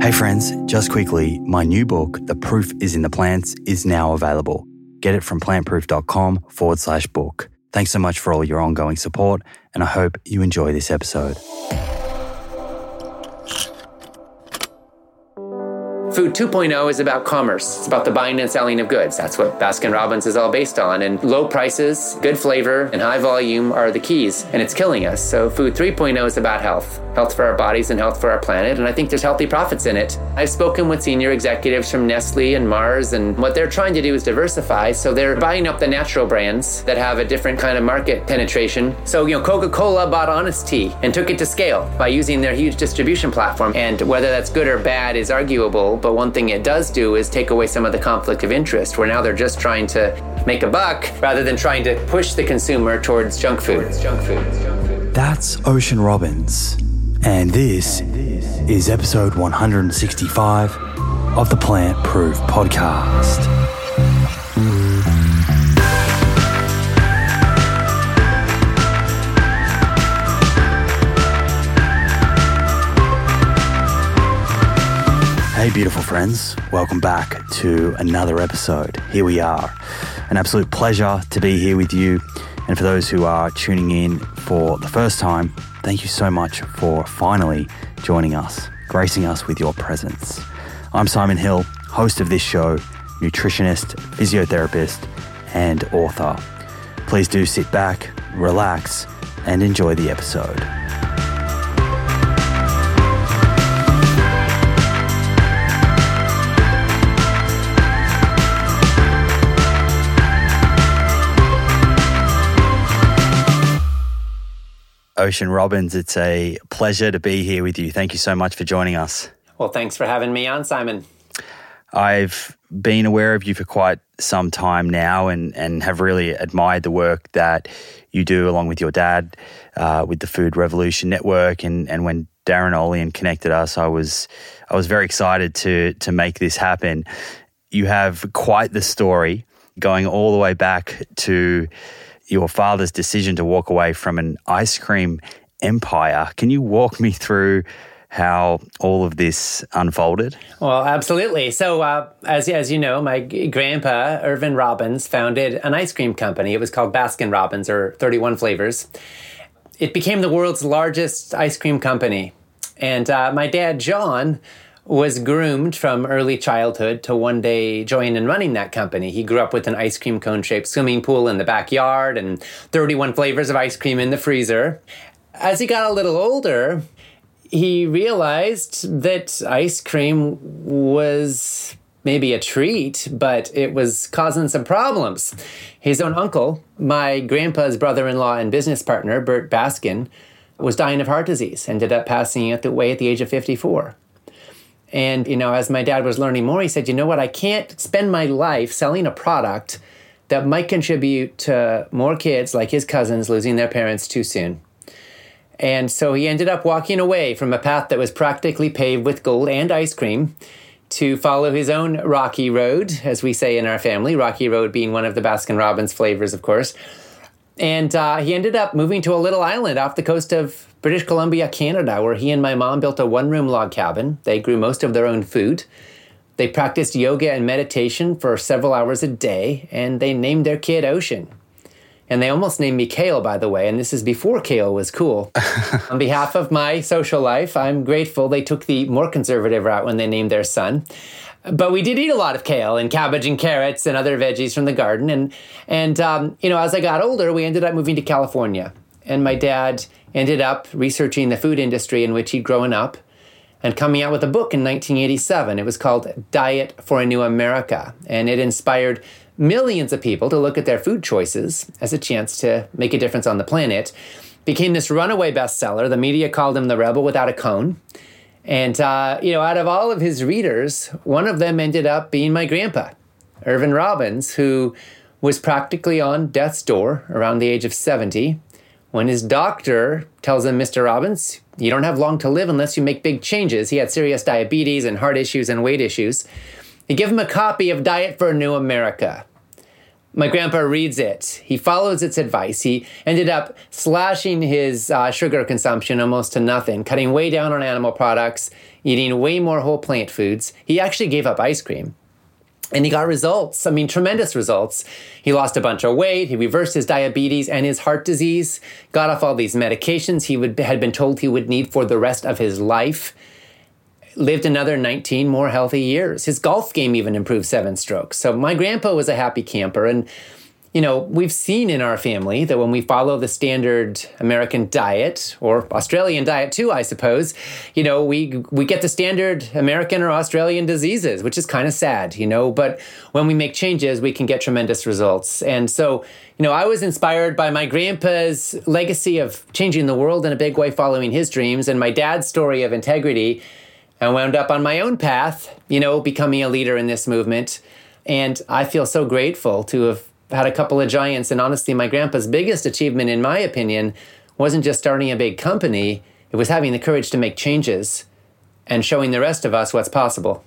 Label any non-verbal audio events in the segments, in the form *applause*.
Hey friends, just quickly, my new book, The Proof is in the Plants, is now available. Get it from plantproof.com forward slash book. Thanks so much for all your ongoing support, and I hope you enjoy this episode. Food 2.0 is about commerce. It's about the buying and selling of goods. That's what Baskin Robbins is all based on. And low prices, good flavor, and high volume are the keys, and it's killing us. So, Food 3.0 is about health health for our bodies and health for our planet. And I think there's healthy profits in it. I've spoken with senior executives from Nestle and Mars, and what they're trying to do is diversify. So, they're buying up the natural brands that have a different kind of market penetration. So, you know, Coca Cola bought Honest Tea and took it to scale by using their huge distribution platform. And whether that's good or bad is arguable but one thing it does do is take away some of the conflict of interest, where now they're just trying to make a buck rather than trying to push the consumer towards junk food. Towards junk food. That's Ocean Robbins, and this is episode 165 of the Plant Proof Podcast. Hey, beautiful friends. Welcome back to another episode. Here we are. An absolute pleasure to be here with you. And for those who are tuning in for the first time, thank you so much for finally joining us, gracing us with your presence. I'm Simon Hill, host of this show, nutritionist, physiotherapist, and author. Please do sit back, relax, and enjoy the episode. Ocean Robbins, it's a pleasure to be here with you. Thank you so much for joining us. Well, thanks for having me on, Simon. I've been aware of you for quite some time now and, and have really admired the work that you do along with your dad uh, with the Food Revolution Network. And, and when Darin Olien connected us, I was I was very excited to to make this happen. You have quite the story going all the way back to your father's decision to walk away from an ice cream empire. Can you walk me through how all of this unfolded? Well, absolutely. So, uh, as as you know, my grandpa Irvin Robbins founded an ice cream company. It was called Baskin Robbins, or Thirty One Flavors. It became the world's largest ice cream company, and uh, my dad John was groomed from early childhood to one day join in running that company. He grew up with an ice cream cone shaped swimming pool in the backyard and 31 flavors of ice cream in the freezer. As he got a little older, he realized that ice cream was maybe a treat, but it was causing some problems. His own uncle, my grandpa's brother in law and business partner, Burt Baskin, was dying of heart disease, ended up passing away at the age of 54. And, you know, as my dad was learning more, he said, you know what, I can't spend my life selling a product that might contribute to more kids like his cousins losing their parents too soon. And so he ended up walking away from a path that was practically paved with gold and ice cream to follow his own rocky road, as we say in our family, rocky road being one of the Baskin Robbins flavors, of course. And uh, he ended up moving to a little island off the coast of British Columbia, Canada, where he and my mom built a one room log cabin. They grew most of their own food. They practiced yoga and meditation for several hours a day, and they named their kid Ocean. And they almost named me Kale, by the way, and this is before Kale was cool. *laughs* On behalf of my social life, I'm grateful they took the more conservative route when they named their son. But we did eat a lot of kale and cabbage and carrots and other veggies from the garden. And, and um, you know, as I got older, we ended up moving to California. And my dad ended up researching the food industry in which he'd grown up and coming out with a book in 1987. It was called Diet for a New America, and it inspired millions of people to look at their food choices as a chance to make a difference on the planet. Became this runaway bestseller. The media called him the rebel without a cone. And, uh, you know, out of all of his readers, one of them ended up being my grandpa, Irvin Robbins, who was practically on death's door around the age of 70 when his doctor tells him, Mr. Robbins, you don't have long to live unless you make big changes. He had serious diabetes and heart issues and weight issues. He gave him a copy of Diet for a New America. My grandpa reads it. He follows its advice. He ended up slashing his uh, sugar consumption almost to nothing, cutting way down on animal products, eating way more whole plant foods. He actually gave up ice cream. And he got results. I mean, tremendous results. He lost a bunch of weight. He reversed his diabetes and his heart disease, got off all these medications he would, had been told he would need for the rest of his life lived another 19 more healthy years. His golf game even improved seven strokes. So my grandpa was a happy camper. And, you know, we've seen in our family that when we follow the standard American diet or Australian diet too, I suppose, you know, we we get the standard American or Australian diseases, which is kind of sad, you know, but when we make changes, we can get tremendous results. And so, you know, I was inspired by my grandpa's legacy of changing the world in a big way following his dreams and my dad's story of integrity I wound up on my own path, you know, becoming a leader in this movement. And I feel so grateful to have had a couple of giants. And honestly, my grandpa's biggest achievement, in my opinion, wasn't just starting a big company, it was having the courage to make changes and showing the rest of us what's possible.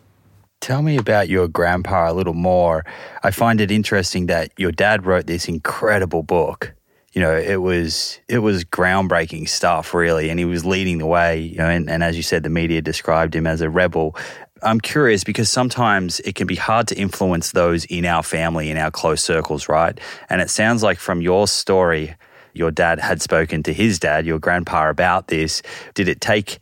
Tell me about your grandpa a little more. I find it interesting that your dad wrote this incredible book you know, it was it was groundbreaking stuff, really, and he was leading the way. You know, and, and as you said, the media described him as a rebel. I'm curious because sometimes it can be hard to influence those in our family, in our close circles, right? And it sounds like from your story, your dad had spoken to his dad, your grandpa, about this. Did it take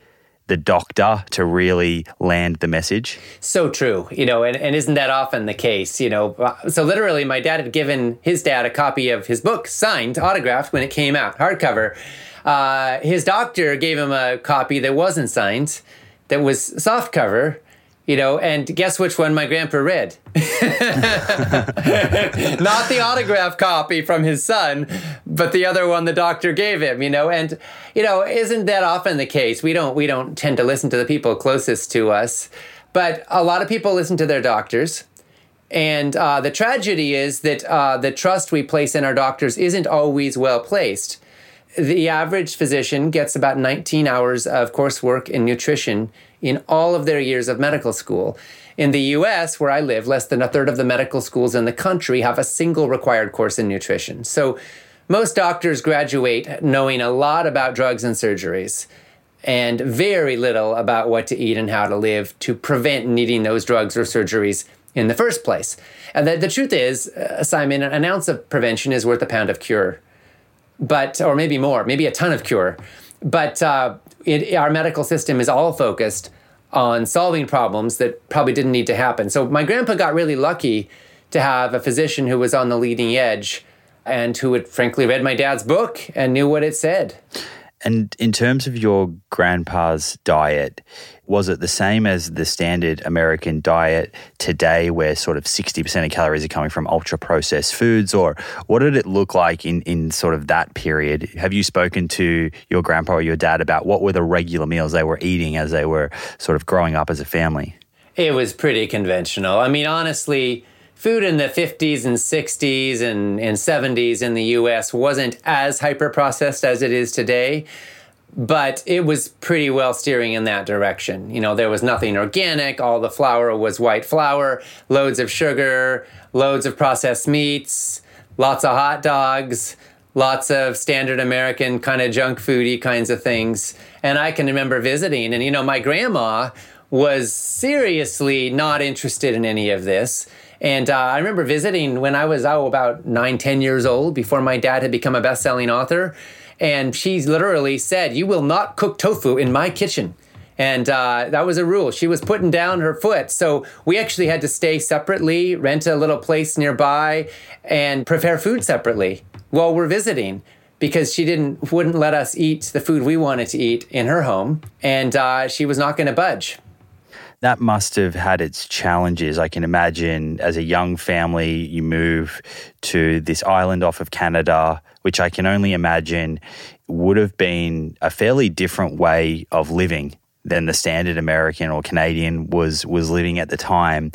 the doctor to really land the message. So true, you know, and, and isn't that often the case, you know? So literally, my dad had given his dad a copy of his book, signed, autographed when it came out, hardcover. Uh, his doctor gave him a copy that wasn't signed, that was soft cover you know, and guess which one my grandpa read? *laughs* Not the autograph copy from his son, but the other one the doctor gave him, you know, and you know, isn't that often the case? We don't we don't tend to listen to the people closest to us, but a lot of people listen to their doctors. And uh, the tragedy is that uh, the trust we place in our doctors isn't always well placed. The average physician gets about 19 hours of coursework in nutrition in all of their years of medical school. In the US, where I live, less than a third of the medical schools in the country have a single required course in nutrition. So most doctors graduate knowing a lot about drugs and surgeries and very little about what to eat and how to live to prevent needing those drugs or surgeries in the first place. And the, the truth is, uh, Simon, an ounce of prevention is worth a pound of cure. But, or maybe more, maybe a ton of cure. But uh, it, our medical system is all focused on solving problems that probably didn't need to happen. So my grandpa got really lucky to have a physician who was on the leading edge and who had frankly read my dad's book and knew what it said. And in terms of your grandpa's diet, was it the same as the standard American diet today, where sort of 60% of calories are coming from ultra processed foods? Or what did it look like in, in sort of that period? Have you spoken to your grandpa or your dad about what were the regular meals they were eating as they were sort of growing up as a family? It was pretty conventional. I mean, honestly, food in the 50s and 60s and, and 70s in the US wasn't as hyper processed as it is today, but it was pretty well steering in that direction. You know, there was nothing organic, all the flour was white flour, loads of sugar, loads of processed meats, lots of hot dogs. Lots of standard American kind of junk foody kinds of things. And I can remember visiting, and you know, my grandma was seriously not interested in any of this and uh, I remember visiting when I was oh, about nine, ten years old before my dad had become a best selling author. And she literally said, You will not cook tofu in my kitchen. And uh, that was a rule. She was putting down her foot. So we actually had to stay separately, rent a little place nearby, and prepare food separately while we're visiting because she didn't wouldn't let us eat the food we wanted to eat in her home, and uh, she was not going to budge that must have had its challenges. I can imagine as a young family, you move to this island off of Canada, which I can only imagine would have been a fairly different way of living than the standard American or Canadian was was living at the time.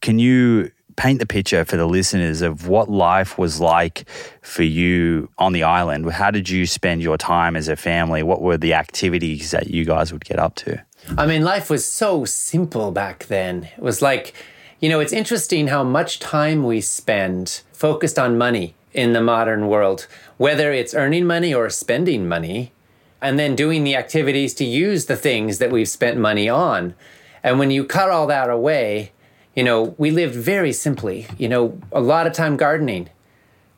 Can you paint the picture for the listeners of what life was like for you on the island? How did you spend your time as a family? What were the activities that you guys would get up to? I mean, life was so simple back then. It was like, You know, it's interesting how much time we spend focused on money in the modern world, whether it's earning money or spending money, and then doing the activities to use the things that we've spent money on. And when you cut all that away, you know, we lived very simply, you know, a lot of time gardening,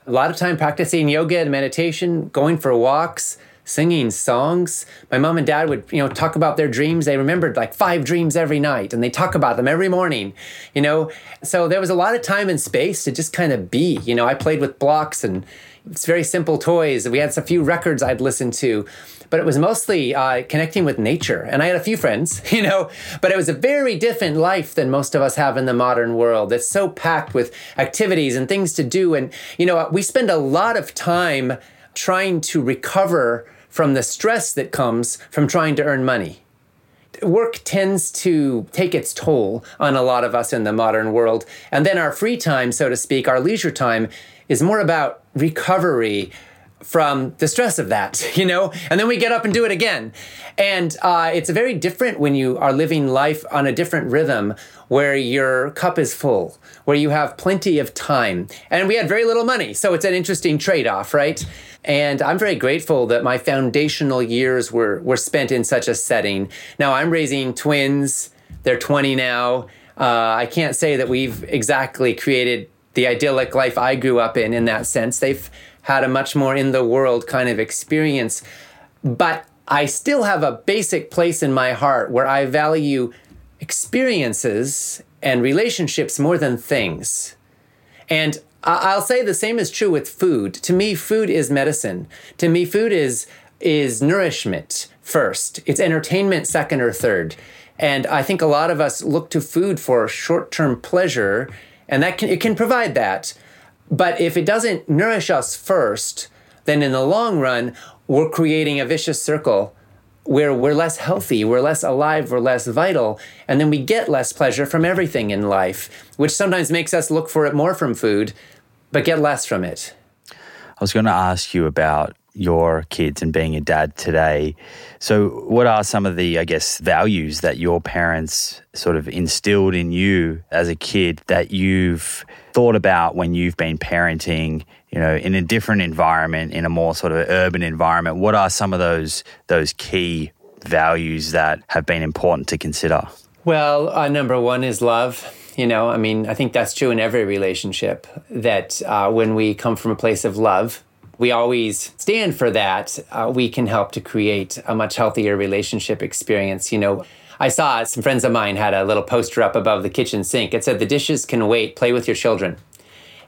a lot of time practicing yoga and meditation, going for walks, singing songs. My mom and dad would, you know, talk about their dreams. They remembered like five dreams every night and they talk about them every morning, you know. So there was a lot of time and space to just kind of be. You know, I played with blocks and it's very simple toys. We had a few records I'd listen to but it was mostly uh, connecting with nature. And I had a few friends, *laughs* you know, but it was a very different life than most of us have in the modern world. It's so packed with activities and things to do. And, you know, we spend a lot of time trying to recover from the stress that comes from trying to earn money. Work tends to take its toll on a lot of us in the modern world. And then our free time, so to speak, our leisure time, is more about recovery, from the stress of that, *laughs* you know? And then we get up and do it again. And uh, it's very different when you are living life on a different rhythm where your cup is full, where you have plenty of time. And we had very little money. So it's an interesting trade off, right? And I'm very grateful that my foundational years were, were spent in such a setting. Now I'm raising twins, they're 20 now. Uh, I can't say that we've exactly created the idyllic life I grew up in in that sense. They've had a much more in the world kind of experience. But I still have a basic place in my heart where I value experiences and relationships more than things. And I'll say the same is true with food. To me, food is medicine. To me, food is is nourishment first. It's entertainment second or third. And I think a lot of us look to food for short-term pleasure, and that can it can provide that. But if it doesn't nourish us first, then in the long run, we're creating a vicious circle where we're less healthy, we're less alive, we're less vital, and then we get less pleasure from everything in life, which sometimes makes us look for it more from food, but get less from it. I was going to ask you about your kids and being a dad today. So, what are some of the, I guess, values that your parents sort of instilled in you as a kid that you've thought about when you've been parenting, you know, in a different environment, in a more sort of urban environment? What are some of those those key values that have been important to consider? Well, uh, number one is love. You know, I mean, I think that's true in every relationship. That uh, when we come from a place of love, we always stand for that. Uh, we can help to create a much healthier relationship experience. You know, I saw some friends of mine had a little poster up above the kitchen sink. It said, The dishes can wait, play with your children.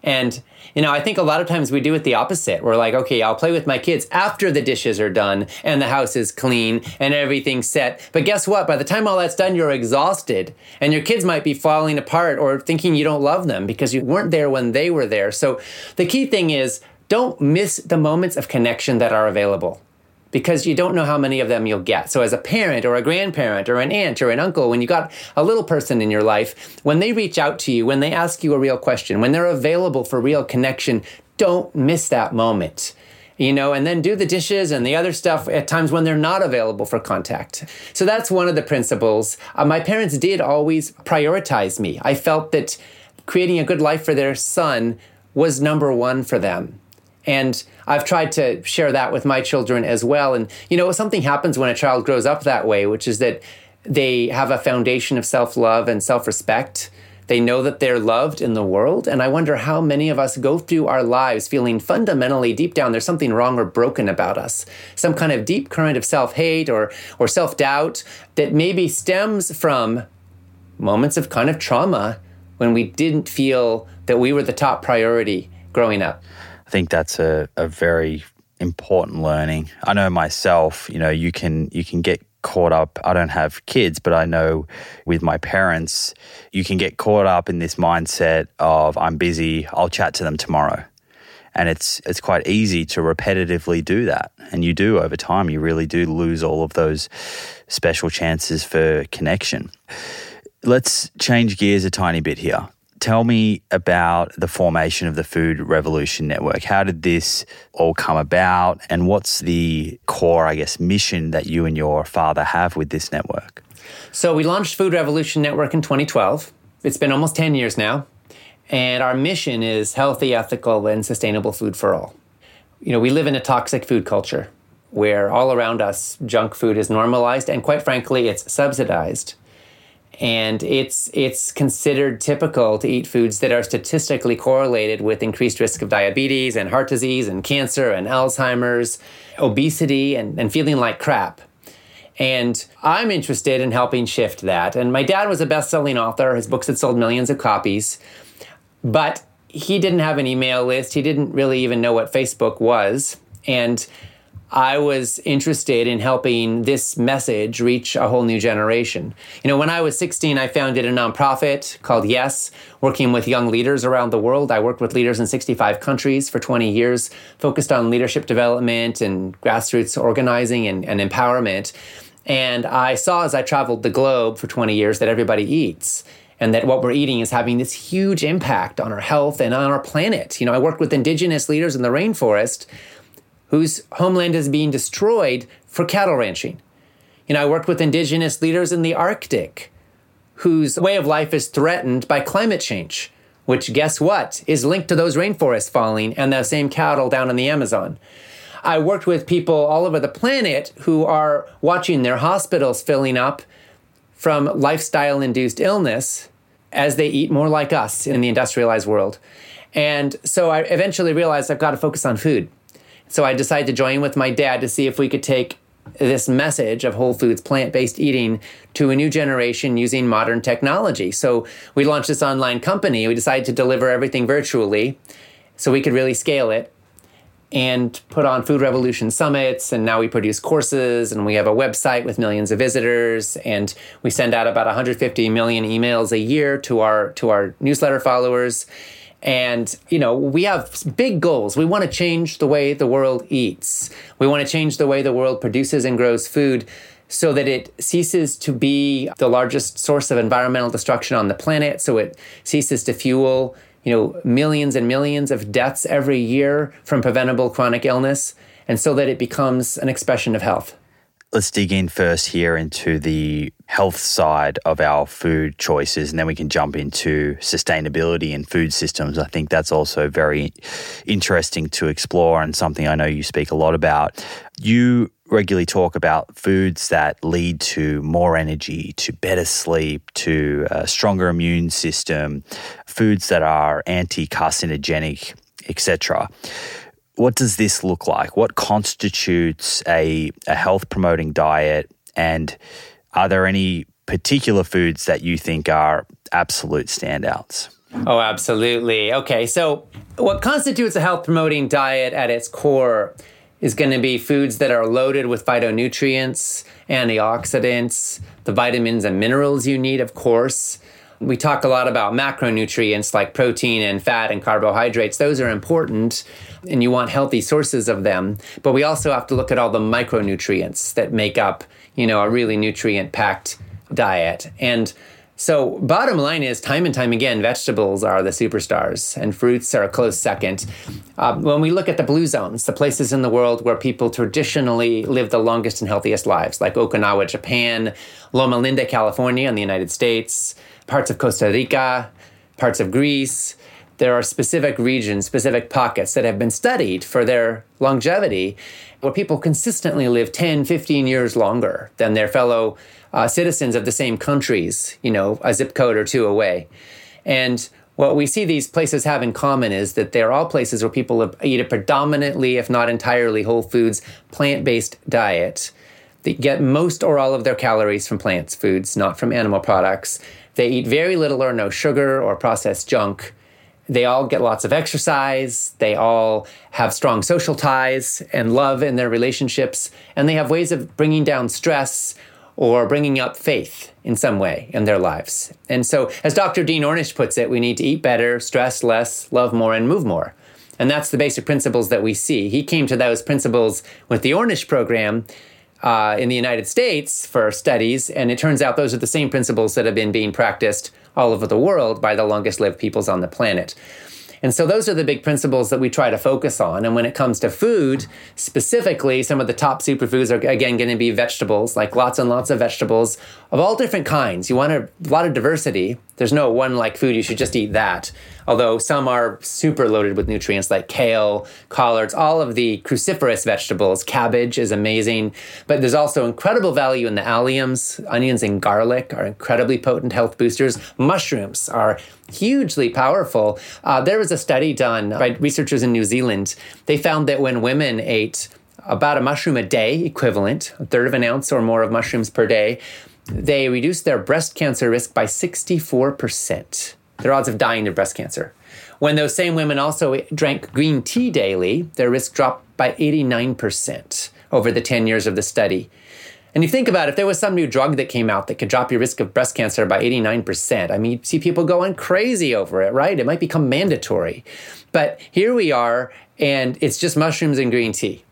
And, you know, I think a lot of times we do it the opposite. We're like, okay, I'll play with my kids after the dishes are done and the house is clean and everything's set. But guess what? By the time all that's done, you're exhausted and your kids might be falling apart or thinking you don't love them because you weren't there when they were there. So the key thing is don't miss the moments of connection that are available because you don't know how many of them you'll get. So, as a parent or a grandparent or an aunt or an uncle, when you got a little person in your life, when they reach out to you, when they ask you a real question, when they're available for real connection, don't miss that moment. You know, and then do the dishes and the other stuff at times when they're not available for contact. So that's one of the principles. Uh, my parents did always prioritize me. I felt that creating a good life for their son was number one for them. And I've tried to share that with my children as well. And, you know, something happens when a child grows up that way, which is that they have a foundation of self love and self respect. They know that they're loved in the world. And I wonder how many of us go through our lives feeling fundamentally deep down there's something wrong or broken about us. Some kind of deep current of self hate or, or self doubt that maybe stems from moments of kind of trauma when we didn't feel that we were the top priority growing up think that's a, a very important learning. I know myself, you know, you can you can get caught up. I don't have kids, but I know with my parents, you can get caught up in this mindset of I'm busy, I'll chat to them tomorrow. And it's it's quite easy to repetitively do that. And you do over time, you really do lose all of those special chances for connection. Let's change gears a tiny bit here tell me about the formation of the Food Revolution Network. How did this all come about? And what's the core, I guess, mission that you and your father have with this network? So we launched Food Revolution Network in 2012. It's been almost 10 years now. And our mission is healthy, ethical, and sustainable food for all. You know, we live in a toxic food culture where all around us junk food is normalized and quite frankly it's subsidized and it's it's considered typical to eat foods that are statistically correlated with increased risk of diabetes and heart disease and cancer and alzheimer's obesity and, and feeling like crap. And i'm interested in helping shift that. And my dad was a best-selling author. His books had sold millions of copies. But he didn't have an email list. He didn't really even know what facebook was. And I was interested in helping this message reach a whole new generation. You know, when I was 16, I founded a nonprofit called Yes, working with young leaders around the world. I worked with leaders in 65 countries for 20 years, focused on leadership development and grassroots organizing and, and empowerment. And I saw as I traveled the globe for 20 years that everybody eats and that what we're eating is having this huge impact on our health and on our planet. You know, I worked with indigenous leaders in the rainforest whose homeland is being destroyed for cattle ranching. You know, I worked with indigenous leaders in the Arctic whose way of life is threatened by climate change, which, guess what, is linked to those rainforests falling and the same cattle down in the Amazon. I worked with people all over the planet who are watching their hospitals filling up from lifestyle induced illness as they eat more like us in the industrialized world. And so I eventually realized I've got to focus on food. So I decided to join with my dad to see if we could take this message of whole foods plant based eating to a new generation using modern technology. So we launched this online company. We decided to deliver everything virtually so we could really scale it and put on food revolution summits and now we produce courses and we have a website with millions of visitors and we send out about 150 million emails a year to our to our newsletter followers and, you know, we have big goals. We want to change the way the world eats. We want to change the way the world produces and grows food so that it ceases to be the largest source of environmental destruction on the planet, so it ceases to fuel, you know, millions and millions of deaths every year from preventable chronic illness, and so that it becomes an expression of health. Let's dig in first here into the health side of our food choices, and then we can jump into sustainability and food systems. I think that's also very interesting to explore and something I know you speak a lot about. You regularly talk about foods that lead to more energy, to better sleep, to a stronger immune system, foods that are anti carcinogenic, etc what does this look like? What constitutes a, a health promoting diet? And are there any particular foods that you think are absolute standouts? Oh, absolutely. Okay, so what constitutes a health promoting diet at its core is going to be foods that are loaded with phytonutrients, antioxidants, the vitamins and minerals you need, of course. We talk a lot about macronutrients like protein and fat and carbohydrates. Those are important and you want healthy sources of them. But we also have to look at all the micronutrients that make up, you know, a really nutrient packed diet. And so, bottom line is, time and time again, vegetables are the superstars, and fruits are a close second. Uh, when we look at the blue zones, the places in the world where people traditionally live the longest and healthiest lives, like Okinawa, Japan, Loma Linda, California, in the United States, parts of Costa Rica, parts of Greece, there are specific regions, specific pockets that have been studied for their longevity, where people consistently live 10, 15 years longer than their fellow uh, citizens of the same countries, you know, a zip code or two away. And what we see these places have in common is that they're all places where people eat a predominantly, if not entirely, whole foods, plant based diet. They get most or all of their calories from plants foods, not from animal products. They eat very little or no sugar or processed junk. They all get lots of exercise. They all have strong social ties and love in their relationships. And they have ways of bringing down stress or bringing up faith in some way in their lives. And so, as Dr. Dean Ornish puts it, we need to eat better, stress less, love more, and move more. And that's the basic principles that we see. He came to those principles with the Ornish program uh, in the United States for studies, and it turns out those are the same principles that have been being practiced all over the world by the longest lived peoples on the planet. And so those are the big principles that we try to focus on. And when it comes to food, specifically, some of the top superfoods are again going to be vegetables, like lots and lots of vegetables, of all different kinds. You want a, a lot of diversity. There's no one like food, you should just eat that. Although some are super loaded with nutrients like kale, collards, all of the cruciferous vegetables. Cabbage is amazing. But there's also incredible value in the alliums. Onions and garlic are incredibly potent health boosters. Mushrooms are hugely powerful. Uh, there was a study done by researchers in New Zealand. They found that when women ate about a mushroom a day equivalent, a third of an ounce or more of mushrooms per day, they reduced their breast cancer risk by 64%, their odds of dying of breast cancer. When those same women also drank green tea daily, their risk dropped by 89% over the 10 years of the study. And you think about it, if there was some new drug that came out that could drop your risk of breast cancer by 89%, I mean, you see people going crazy over it, right? It might become mandatory. But here we are, and it's just mushrooms and green tea.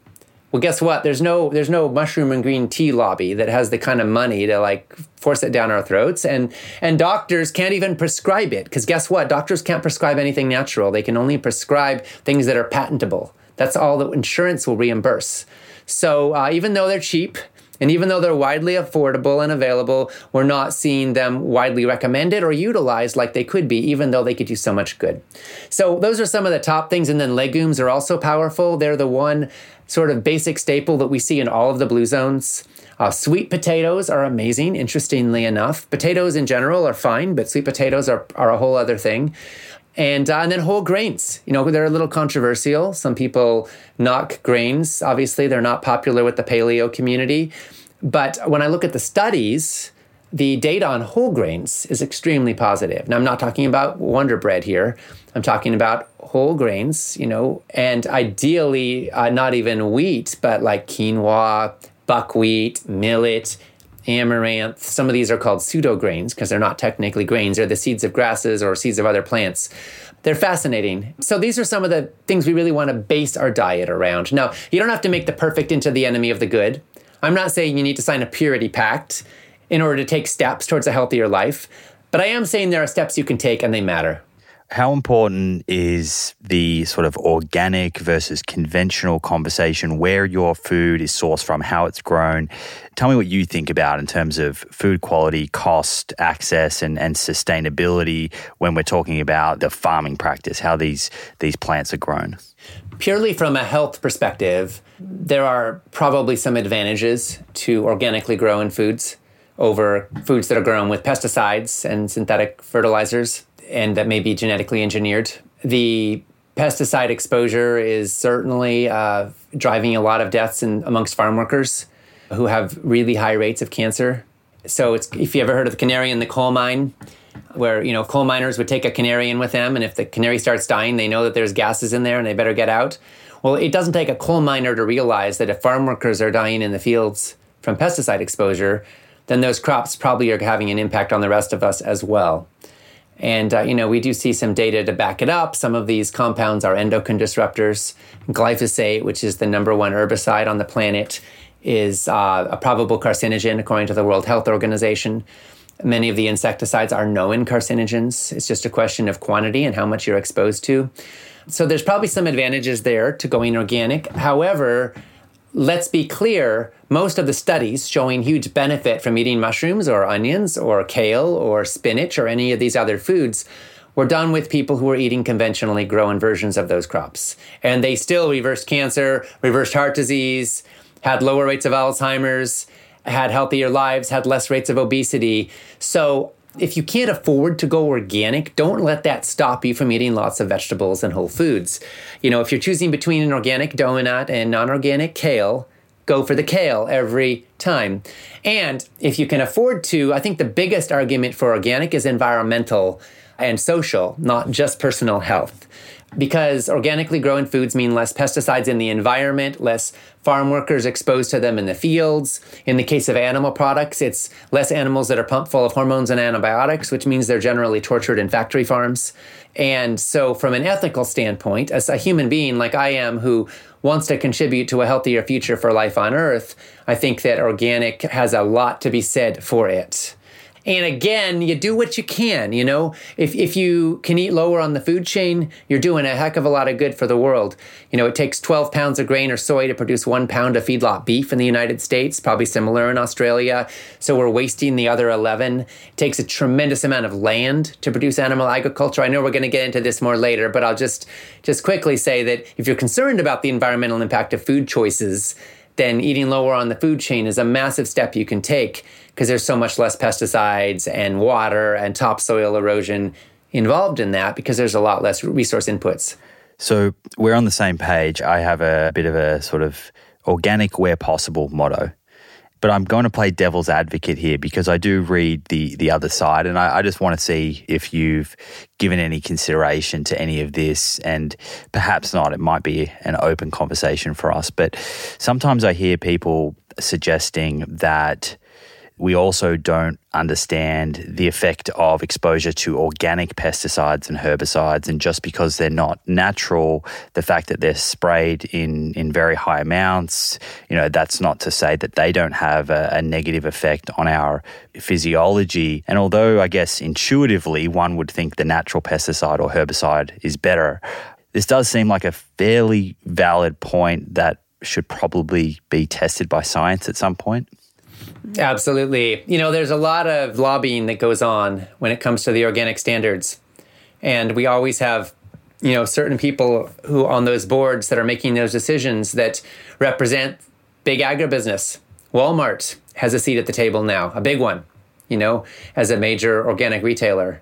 Well, guess what? There's no there's no mushroom and green tea lobby that has the kind of money to like force it down our throats, and and doctors can't even prescribe it because guess what? Doctors can't prescribe anything natural. They can only prescribe things that are patentable. That's all that insurance will reimburse. So uh, even though they're cheap, and even though they're widely affordable and available, we're not seeing them widely recommended or utilized like they could be, even though they could do so much good. So, those are some of the top things. And then legumes are also powerful. They're the one sort of basic staple that we see in all of the blue zones. Uh, sweet potatoes are amazing, interestingly enough. Potatoes in general are fine, but sweet potatoes are, are a whole other thing and uh, and then whole grains. You know, they're a little controversial. Some people knock grains. Obviously, they're not popular with the paleo community. But when I look at the studies, the data on whole grains is extremely positive. Now, I'm not talking about Wonder Bread here. I'm talking about whole grains, you know, and ideally uh, not even wheat, but like quinoa, buckwheat, millet, amaranth. Some of these are called pseudo grains because they're not technically grains. They're the seeds of grasses or seeds of other plants. They're fascinating. So these are some of the things we really want to base our diet around. Now, you don't have to make the perfect into the enemy of the good. I'm not saying you need to sign a purity pact in order to take steps towards a healthier life, but I am saying there are steps you can take and they matter. How important is the sort of organic versus conventional conversation where your food is sourced from, how it's grown? Tell me what you think about in terms of food quality, cost, access, and, and sustainability when we're talking about the farming practice, how these, these plants are grown. Purely from a health perspective, there are probably some advantages to organically growing foods over foods that are grown with pesticides and synthetic fertilizers and that may be genetically engineered. The pesticide exposure is certainly uh, driving a lot of deaths in, amongst farm workers who have really high rates of cancer. So it's if you ever heard of the canary in the coal mine, where you know coal miners would take a canary in with them, and if the canary starts dying, they know that there's gases in there and they better get out. Well, it doesn't take a coal miner to realize that if farm workers are dying in the fields from pesticide exposure, then those crops probably are having an impact on the rest of us as well. And, uh, you know, we do see some data to back it up. Some of these compounds are endocrine disruptors. Glyphosate, which is the number one herbicide on the planet, is uh, a probable carcinogen according to the World Health Organization. Many of the insecticides are known carcinogens. It's just a question of quantity and how much you're exposed to. So there's probably some advantages there to going organic. However, let's be clear most of the studies showing huge benefit from eating mushrooms or onions or kale or spinach or any of these other foods were done with people who were eating conventionally grown versions of those crops. And they still reversed cancer, reversed heart disease, had lower rates of Alzheimer's, had healthier lives, had less rates of obesity. So if you can't afford to go organic, don't let that stop you from eating lots of vegetables and whole foods. You know, if you're choosing between an organic donut and non organic kale, go for the kale every time. And if you can afford to, I think the biggest argument for organic is environmental and social, not just personal health because organically grown foods mean less pesticides in the environment, less farm workers exposed to them in the fields. In the case of animal products, it's less animals that are pumped full of hormones and antibiotics, which means they're generally tortured in factory farms. And so, from an ethical standpoint, as a human being like I am who wants to contribute to a healthier future for life on Earth, I think that organic has a lot to be said for it. And again, you do what you can, you know. If if you can eat lower on the food chain, you're doing a heck of a lot of good for the world. You know, it takes 12 pounds of grain or soy to produce 1 pound of feedlot beef in the United States, probably similar in Australia. So we're wasting the other 11. It takes a tremendous amount of land to produce animal agriculture. I know we're going to get into this more later, but I'll just just quickly say that if you're concerned about the environmental impact of food choices, then eating lower on the food chain is a massive step you can take because there's so much less pesticides and water and topsoil erosion involved in that because there's a lot less resource inputs. So we're on the same page. I have a bit of a sort of organic where possible motto. But I'm going to play devil's advocate here because I do read the the other side, and I, I just want to see if you've given any consideration to any of this, and perhaps not. It might be an open conversation for us. But sometimes I hear people suggesting that we also don't understand the effect of exposure to organic pesticides and herbicides. And just because they're not natural, the fact that they're sprayed in, in very high amounts, you know, that's not to say that they don't have a, a negative effect on our physiology. And although I guess intuitively one would think the natural pesticide or herbicide is better, this does seem like a fairly valid point that should probably be tested by science at some point. Absolutely. You know, there's a lot of lobbying that goes on when it comes to the organic standards. And we always have, you know, certain people who on those boards that are making those decisions that represent big agribusiness. Walmart has a seat at the table now, a big one, you know, as a major organic retailer.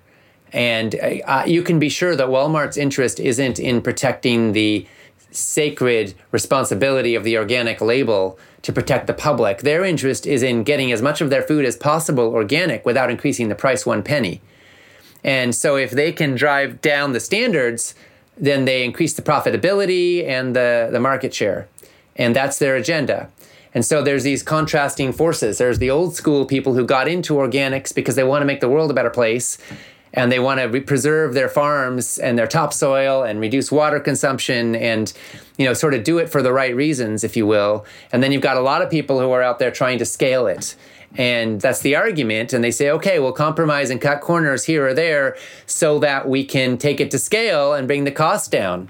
And uh, you can be sure that Walmart's interest isn't in protecting the sacred responsibility of the organic label to protect the public. Their interest is in getting as much of their food as possible organic without increasing the price one penny. And so if they can drive down the standards, then they increase the profitability and the, the market share. And that's their agenda. And so there's these contrasting forces. There's the old school people who got into organics because they want to make the world a better place and they want to re- preserve their farms and their topsoil and reduce water consumption and you know sort of do it for the right reasons if you will. And then you've got a lot of people who are out there trying to scale it. And that's the argument. And they say okay we'll compromise and cut corners here or there so that we can take it to scale and bring the cost down.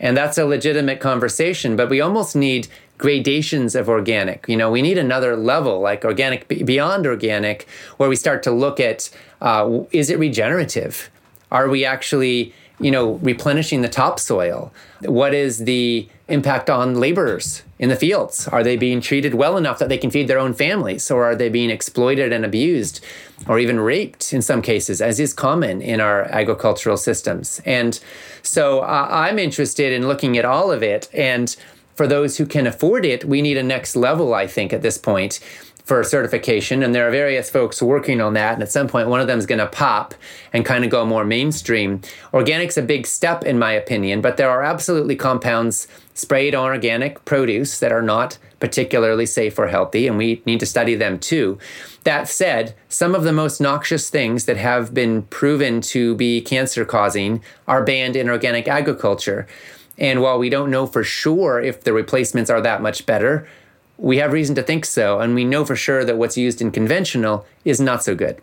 And that's a legitimate conversation but we almost need gradations of organic. You know, we need another level, like organic beyond organic, where we start to look at uh, is it regenerative? Are we actually, you know, replenishing the topsoil? What is the impact on laborers in the fields? Are they being treated well enough that they can feed their own families, or are they being exploited and abused, or even raped in some cases, as is common in our agricultural systems? And so uh, I'm interested in looking at all of it and for those who can afford it, we need a next level, I think, at this point for certification. And there are various folks working on that. And at some point, one of them is going to pop and kind of go more mainstream. Organic's a big step, in my opinion, but there are absolutely compounds sprayed on organic produce that are not particularly safe or healthy, and we need to study them too. That said, some of the most noxious things that have been proven to be cancer causing are banned in organic agriculture. And while we don't know for sure if the replacements are that much better, we have reason to think so. And we know for sure that what's used in conventional is not so good.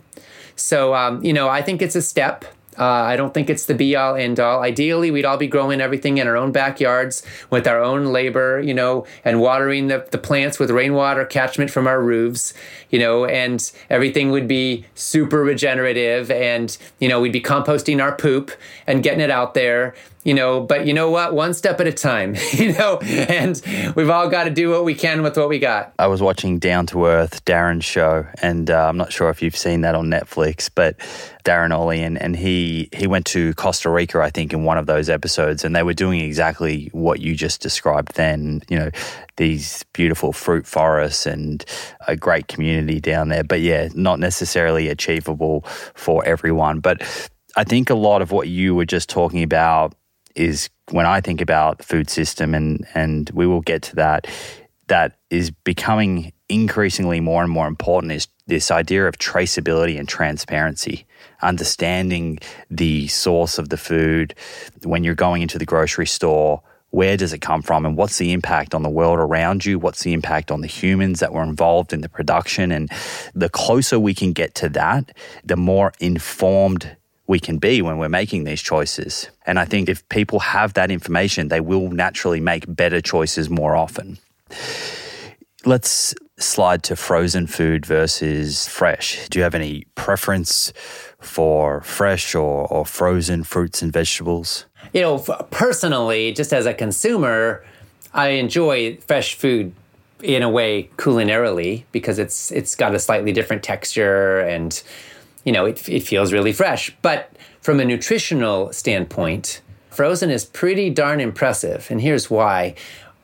So, um, you know, I think it's a step. Uh, I don't think it's the be all end all. Ideally, we'd all be growing everything in our own backyards with our own labor, you know, and watering the, the plants with rainwater catchment from our roofs, you know, and everything would be super regenerative. And, you know, we'd be composting our poop and getting it out there you know but you know what? One step at a time *laughs* you know? And we've all got to do what we can with what we got. I was watching down to earth darin's show and uh, i'm not sure if you've seen that on netflix but darin olien, and he he went to costa rica i think in one of those episodes and they were doing exactly what you just described then you know these beautiful fruit forests and a great community down there. But yeah not necessarily achievable for everyone. But I think a lot of what you were just talking about is when I think about the food system, and and we will get to that. That is becoming increasingly more and more important is this idea of traceability and transparency, understanding the source of the food when you're going into the grocery store where does it come from and what's the impact on the world around you? What's the impact on the humans that were involved in the production? And the closer we can get to that, the more informed we can be when we're making these choices. And I think if people have that information, they will naturally make better choices more often. Let's slide to frozen food versus fresh. Do you have any preference for fresh or, or frozen fruits and vegetables? You know, personally, just as a consumer, I enjoy fresh food in a way culinarily because it's it's got a slightly different texture and you know it, it feels really fresh but from a nutritional standpoint frozen is pretty darn impressive and here's why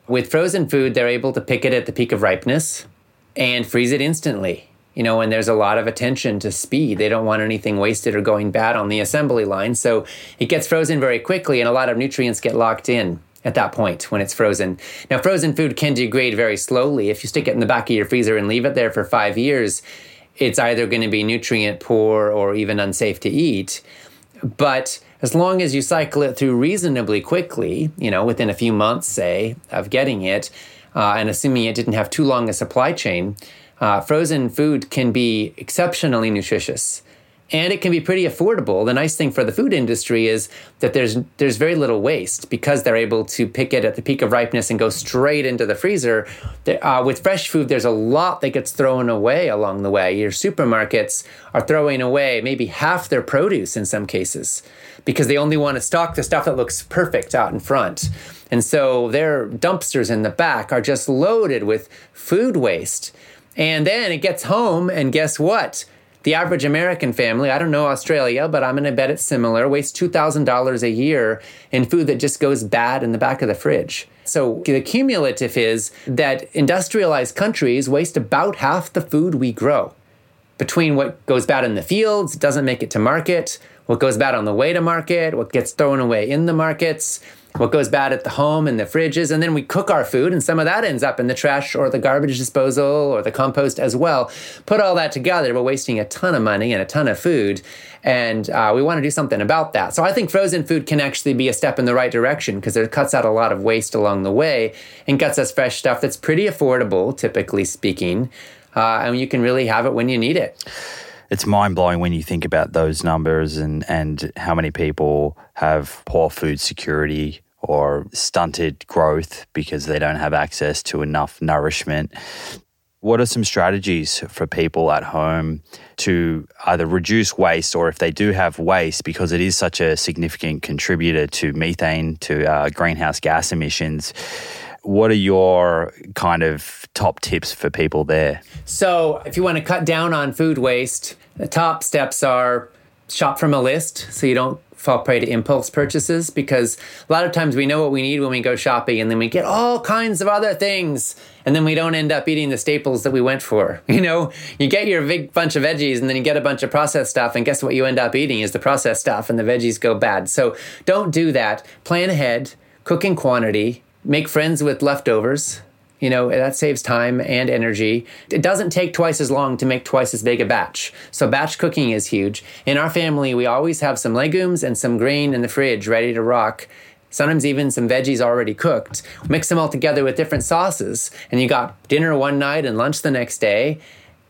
with frozen food they're able to pick it at the peak of ripeness and freeze it instantly you know, and there's a lot of attention to speed. They don't want anything wasted or going bad on the assembly line. So it gets frozen very quickly, and a lot of nutrients get locked in at that point when it's frozen. Now, frozen food can degrade very slowly. If you stick it in the back of your freezer and leave it there for five years, it's either going to be nutrient poor or even unsafe to eat. But as long as you cycle it through reasonably quickly, you know, within a few months, say, of getting it, uh, and assuming it didn't have too long a supply chain, uh, frozen food can be exceptionally nutritious and it can be pretty affordable. The nice thing for the food industry is that there's there's very little waste because they're able to pick it at the peak of ripeness and go straight into the freezer. Uh, with fresh food, there's a lot that gets thrown away along the way. Your supermarkets are throwing away maybe half their produce in some cases because they only want to stock the stuff that looks perfect out in front. And so their dumpsters in the back are just loaded with food waste. And then it gets home, and guess what? The average American family, I don't know Australia, but I'm going to bet it's similar, wastes $2,000 a year in food that just goes bad in the back of the fridge. So the cumulative is that industrialized countries waste about half the food we grow. Between what goes bad in the fields, doesn't make it to market, what goes bad on the way to market, what gets thrown away in the markets, what goes bad at the home and the fridges, and then we cook our food, and some of that ends up in the trash or the garbage disposal or the compost as well. Put all that together, we're wasting a ton of money and a ton of food, and uh, we want to do something about that. So I think frozen food can actually be a step in the right direction because it cuts out a lot of waste along the way and gets us fresh stuff that's pretty affordable, typically speaking, uh, and you can really have it when you need it it's mind blowing when you think about those numbers and, and how many people have poor food security or stunted growth because they don't have access to enough nourishment. What are some strategies for people at home to either reduce waste or if they do have waste, because it is such a significant contributor to methane, to uh, greenhouse gas emissions? What are your kind of top tips for people there? So, if you want to cut down on food waste, the top steps are shop from a list so you don't fall prey to impulse purchases because a lot of times we know what we need when we go shopping and then we get all kinds of other things and then we don't end up eating the staples that we went for. *laughs* You know, you get your big bunch of veggies and then you get a bunch of processed stuff and guess what you end up eating is the processed stuff and the veggies go bad. So don't do that. Plan ahead, cook in quantity, make friends with leftovers you know, that saves time and energy. It doesn't take twice as long to make twice as big a batch. So, batch cooking is huge. In our family, we always have some legumes and some grain in the fridge ready to rock. Sometimes even some veggies already cooked. Mix them all together with different sauces, and you got dinner one night and lunch the next day.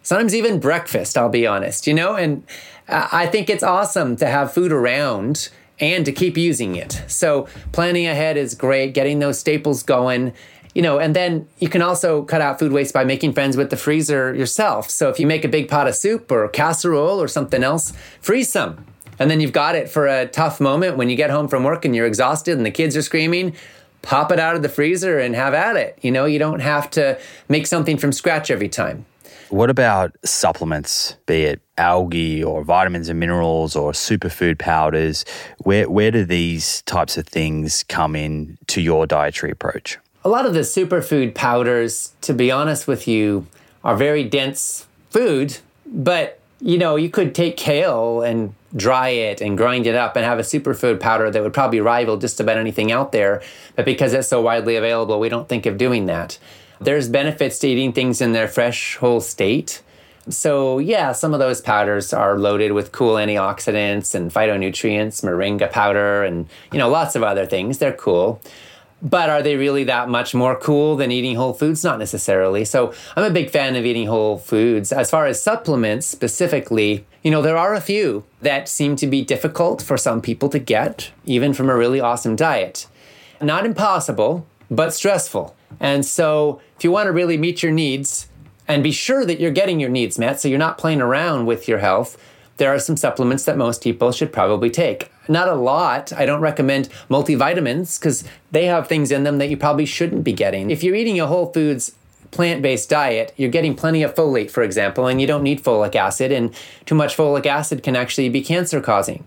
Sometimes even breakfast, I'll be honest, you know? And I think it's awesome to have food around and to keep using it. So, planning ahead is great, getting those staples going you know, and then you can also cut out food waste by making friends with the freezer yourself. So if you make a big pot of soup or casserole or something else, freeze some. And then you've got it for a tough moment when you get home from work and you're exhausted and the kids are screaming. Pop it out of the freezer and have at it. You know, you don't have to make something from scratch every time. What about supplements, be it algae or vitamins and minerals or superfood powders? Where where do these types of things come in to your dietary approach? A lot of the superfood powders, to be honest with you, are very dense food, but you know, you could take kale and dry it and grind it up and have a superfood powder that would probably rival just about anything out there. But because it's so widely available, we don't think of doing that. There's benefits to eating things in their fresh, whole state. So, yeah, some of those powders are loaded with cool antioxidants and phytonutrients, moringa powder, and, you know, lots of other things. They're cool. But are they really that much more cool than eating whole foods? Not necessarily. So I'm a big fan of eating whole foods. As far as supplements specifically, you know, there are a few that seem to be difficult for some people to get, even from a really awesome diet. Not impossible, but stressful. And so if you want to really meet your needs and be sure that you're getting your needs met, so you're not playing around with your health, there are some supplements that most people should probably take. Not a lot. I don't recommend multivitamins because they have things in them that you probably shouldn't be getting. If you're eating a whole foods plant based diet, you're getting plenty of folate, for example, and you don't need folic acid, and too much folic acid can actually be cancer causing.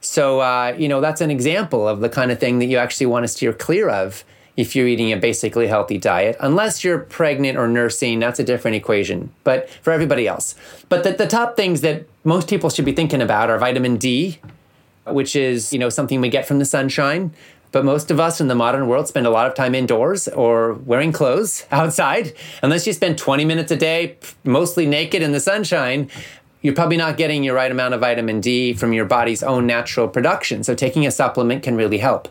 So, uh, you know, that's an example of the kind of thing that you actually want to steer clear of if you're eating a basically healthy diet. Unless you're pregnant or nursing, that's a different equation, but for everybody else. But the, the top things that most people should be thinking about are vitamin D, which is, you know, something we get from the sunshine. But most of us in the modern world spend a lot of time indoors or wearing clothes *laughs* outside. Unless you spend 20 minutes a day mostly naked in the sunshine, you're probably not getting your right amount of vitamin D from your body's own natural production. So taking a supplement can really help.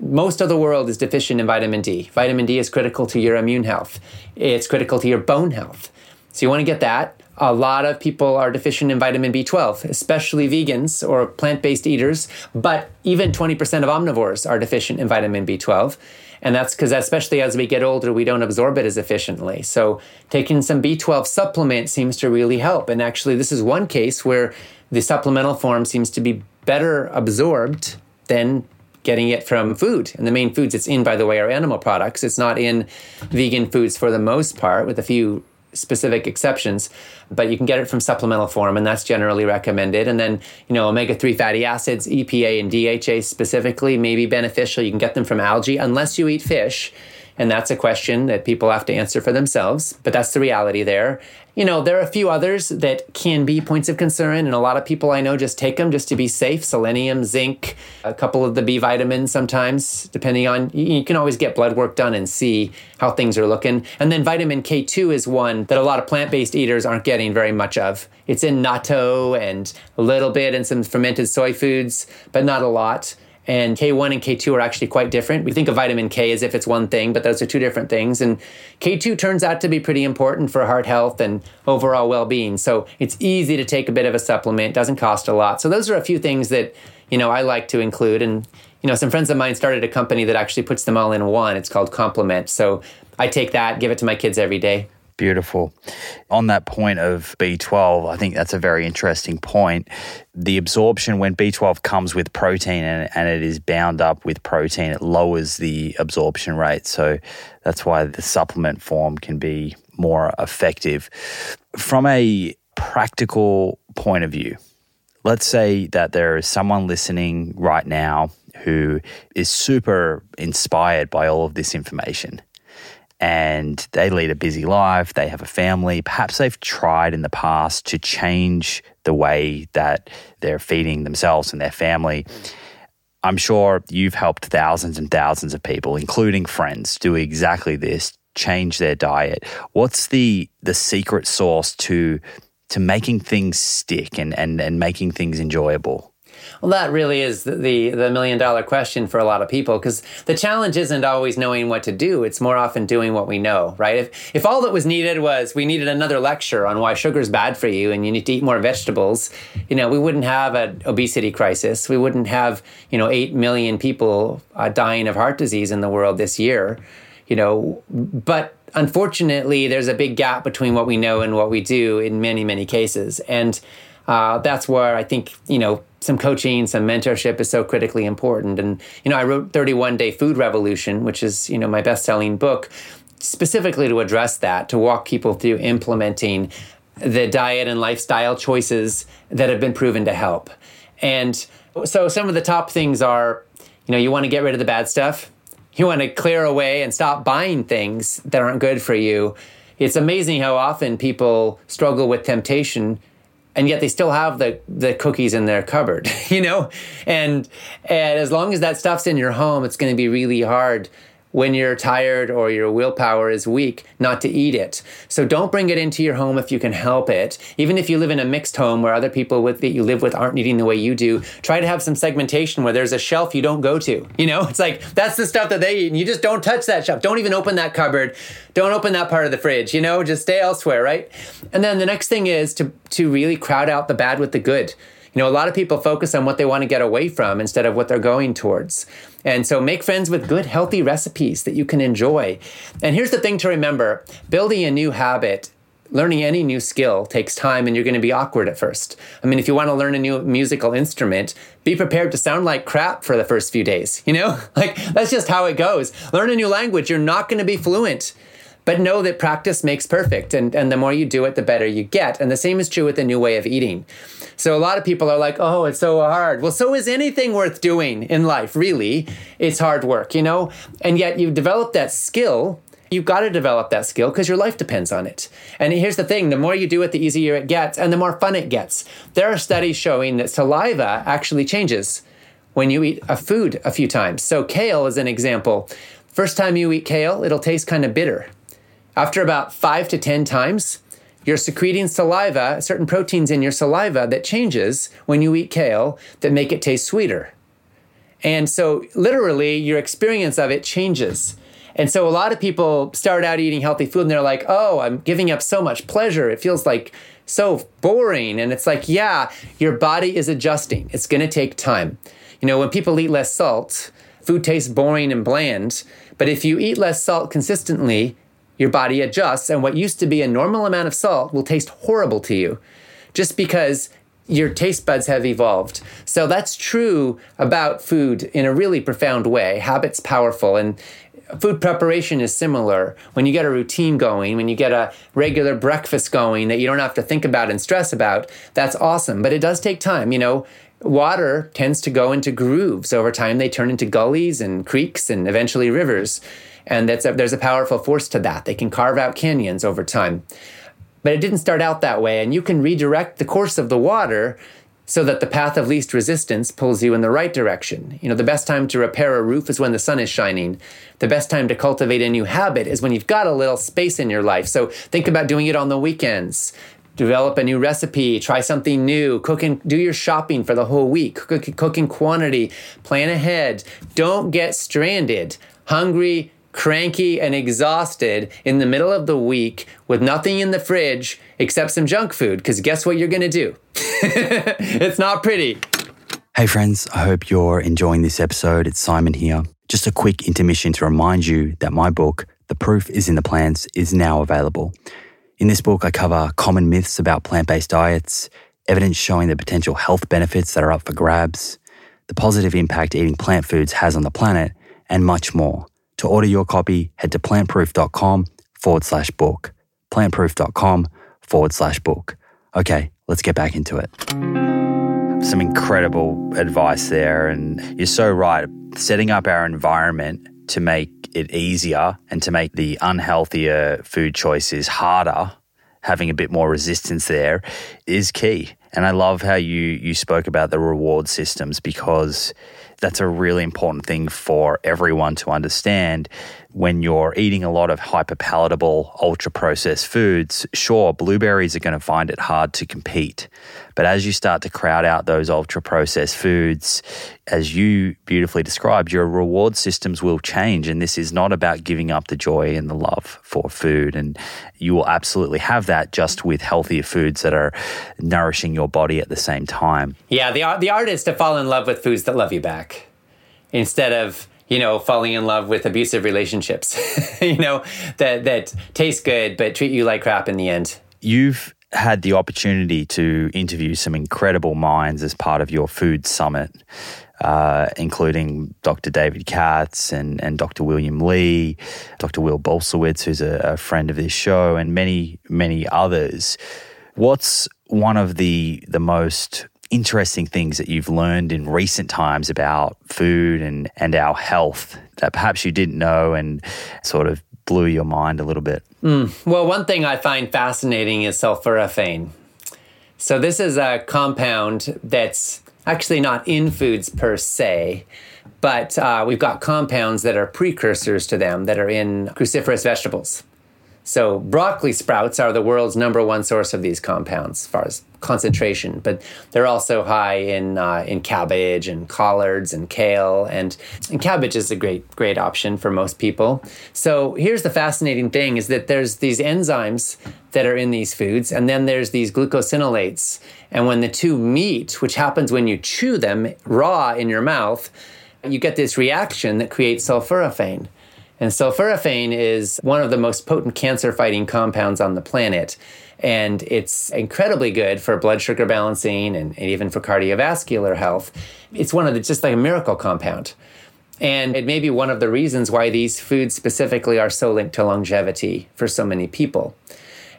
Most of the world is deficient in vitamin D. Vitamin D is critical to your immune health. It's critical to your bone health. So you want to get that. A lot of people are deficient in vitamin B12, especially vegans or plant based eaters, but even 20% of omnivores are deficient in vitamin B12. And that's because, especially as we get older, we don't absorb it as efficiently. So, taking some B12 supplement seems to really help. And actually, this is one case where the supplemental form seems to be better absorbed than getting it from food. And the main foods it's in, by the way, are animal products. It's not in vegan foods for the most part, with a few specific exceptions, but you can get it from supplemental form, and that's generally recommended. And then, you know, omega 3 fatty acids, EPA and DHA specifically, may be beneficial. You can get them from algae unless you eat fish. And that's a question that people have to answer for themselves, but that's the reality there. You know, there are a few others that can be points of concern, and a lot of people I know just take them just to be safe selenium, zinc, a couple of the B vitamins sometimes, depending on, you can always get blood work done and see how things are looking. And then vitamin K2 is one that a lot of plant based eaters aren't getting very much of. It's in natto and a little bit in some fermented soy foods, but not a lot. And K1 and K2 are actually quite different. We think of vitamin K as if it's one thing, but those are two different things. And K2 turns out to be pretty important for heart health and overall well being. So it's easy to take a bit of a supplement, doesn't cost a lot. So those are a few things that, you know, I like to include. And, you know, some friends of mine started a company that actually puts them all in one. It's called Complement. So I take that, give it to my kids every day. Beautiful. On that point of B12, I think that's a very interesting point. The absorption, when B12 comes with protein and, and it is bound up with protein, it lowers the absorption rate. So that's why the supplement form can be more effective. From a practical point of view, let's say that there is someone listening right now who is super inspired by all of this information and they lead a busy life, they have a family. Perhaps they've tried in the past to change the way that they're feeding themselves and their family. I'm sure you've helped thousands and thousands of people, including friends, do exactly this, change their diet. What's the the secret sauce to to making things stick and, and, and making things enjoyable? Well, that really is the, the, million dollar question for a lot of people because the challenge isn't always knowing what to do. It's more often doing what we know, right? If, if all that was needed was we needed another lecture on why sugar is bad for you and you need to eat more vegetables, you know, we wouldn't have an obesity crisis. We wouldn't have, you know, 8 million people uh, dying of heart disease in the world this year, you know, but unfortunately, there's a big gap between what we know and what we do in many, many cases. And uh, that's where I think, you know, some coaching, some mentorship is so critically important. And, you know, I wrote 31 Day Food Revolution, which is, you know, my best selling book, specifically to address that, to walk people through implementing the diet and lifestyle choices that have been proven to help. And so some of the top things are, you know, you want to get rid of the bad stuff. You want to clear away and stop buying things that aren't good for you. It's amazing how often people struggle with temptation and yet they still have the the cookies in their cupboard *laughs* you know? And and as long as that stuff's in your home it's going to be really hard when you're tired or your willpower is weak not to eat it. So don't bring it into your home if you can help it. Even if you live in a mixed home where other people with, that you live with aren't eating the way you do, try to have some segmentation where there's a shelf you don't go to. You know, *laughs* it's like that's the stuff that they eat and you just don't touch that shelf. Don't even open that cupboard. Don't open that part of the fridge, you know, just stay elsewhere, right? And then the next thing is to to really crowd out the bad with the good. You know, a lot of people focus on what they want to get away from instead of what they're going towards. And so make friends with good, healthy recipes that you can enjoy. And here's the thing to remember building a new habit learning any new skill takes time and you're going to be awkward at first. I mean, if you want to learn a new musical instrument, be prepared to sound like crap for the first few days, you know? *laughs* Like, that's just how it goes. Learn a new language, you're not going to be fluent. But know that practice makes perfect, and, and the more you do it, the better you get. And the same is true with a new way of eating. So a lot of people are like, oh, it's so hard. Well, so is anything worth doing in life, really. It's hard work, you know? And yet you've developed that skill. You've got to develop that skill because your life depends on it. And here's the thing the more you do it, the easier it gets and the more fun it gets. There are studies showing that saliva actually changes when you eat a food a few times. So, kale is an example. First time you eat kale, it'll taste kind of bitter. After about five to 10 times, you're secreting saliva, certain proteins in your saliva that changes when you eat kale that make it taste sweeter. And so, literally, your experience of it changes. And so, a lot of people start out eating healthy food and they're like, oh, I'm giving up so much pleasure. It feels like so boring. And it's like, yeah, your body is adjusting. It's to take time. You know, when people eat less salt, food tastes boring and bland. But if you eat less salt consistently, your body adjusts, and what used to be a normal amount of salt will taste horrible to you just because your taste buds have evolved. So that's true about food in a really profound way. Habit's powerful, and food preparation is similar. When you get a routine going, when you get a regular breakfast going that you don't have to think about and stress about, that's awesome. But it does take time. You know, water tends to go into grooves. Over time, they turn into gullies and creeks and eventually rivers. And that's a, there's a powerful force to that. They can carve out canyons over time. But it didn't start out that way. And you can redirect the course of the water so that the path of least resistance pulls you in the right direction. You know, the best time to repair a roof is when the sun is shining. The best time to cultivate a new habit is when you've got a little space in your life. So think about doing it on the weekends. Develop a new recipe, try something new, cook and do your shopping for the whole week, cook, cook in quantity, plan ahead. Don't get stranded, hungry, cranky and exhausted in the middle of the week with nothing in the fridge except some junk food. Because guess what you're going to do? *laughs* it's not pretty. Hey, friends, I hope you're enjoying this episode. It's Simon here. Just a quick intermission to remind you that my book, The Proof is in the Plants, is now available. In this book, I cover common myths about plant based diets, evidence showing the potential health benefits that are up for grabs, the positive impact eating plant foods has on the planet, and much more. To order your copy, head to plantproof.com forward slash book. Plantproof.com forward slash book. Okay, let's get back into it. Some incredible advice there. And you're so right. Setting up our environment to make it easier and to make the unhealthier food choices harder, having a bit more resistance there is key. And I love how you you spoke about the reward systems because that's a really important thing for everyone to understand. When you're eating a lot of hyper palatable, ultra processed foods, sure, blueberries are going to find it hard to compete. But as you start to crowd out those ultra processed foods, as you beautifully described, your reward systems will change. And this is not about giving up the joy and the love for food. And you will absolutely have that just with healthier foods that are nourishing your body at the same time. Yeah, the, the art is to fall in love with foods that love you back instead of you know falling in love with abusive relationships *laughs* you know that that taste good but treat you like crap in the end you've had the opportunity to interview some incredible minds as part of your food summit, uh, including Dr. David Katz and, and Dr. William Lee, Dr. Will Bulsiewicz, who's a, a friend of this show, and many, many others. What's one of the the most interesting things that you've learned in recent times about food and, and our health that perhaps you didn't know and sort of blew your mind a little bit? Mm. Well, one thing I find fascinating is sulforaphane. So, this is a compound that's actually not in foods per se, but uh, we've got compounds that are precursors to them that are in cruciferous vegetables. So, broccoli sprouts are the world's number one source of these compounds as far as concentration, but they're also high in uh, in cabbage and collards and kale, and, and cabbage is a great great option for most people. So, here's the fascinating thing: is that there's these enzymes that are in these foods, and then there's these glucosinolates, and when the two meet, which happens when you chew them raw in your mouth, you get this reaction that creates sulforaphane. And sulforaphane is one of the most potent cancer fighting compounds on the planet. And it's incredibly good for blood sugar balancing and, and even for cardiovascular health. It's one of the just like a miracle compound. And it may be one of the reasons why these foods specifically are so linked to longevity for so many people.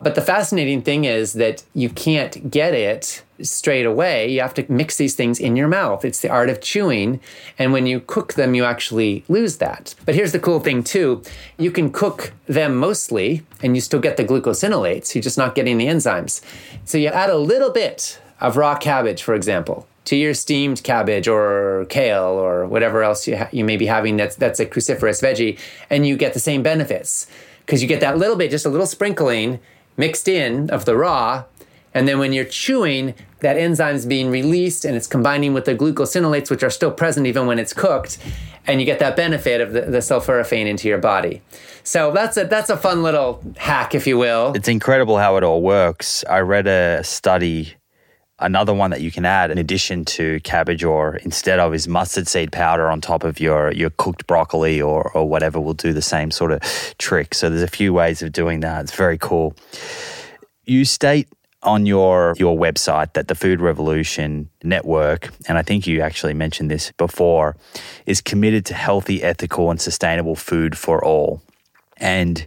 But the fascinating thing is that you can't get it straight away. You have to mix these things in your mouth. It's the art of chewing. And when you cook them, you actually lose that. But here's the cool thing, too you can cook them mostly and you still get the glucosinolates. You're just not getting the enzymes. So you add a little bit of raw cabbage, for example. To your steamed cabbage or kale or whatever else you, ha- you may be having that's, that's a cruciferous veggie, and you get the same benefits because you get that little bit, just a little sprinkling, mixed in of the raw. And then when you're chewing, that enzyme's being released and it's combining with the glucosinolates, which are still present even when it's cooked. And you get that benefit of the, the sulforaphane into your body. So that's a, that's a fun little hack, if you will. It's incredible how it all works. I read a study another one that you can add in addition to cabbage or instead of is mustard seed powder on top of your your cooked broccoli or or whatever will do the same sort of trick. So there's a few ways of doing that. It's very cool. You state on your your website that the food revolution network and i think you actually mentioned this before is committed to healthy ethical and sustainable food for all. And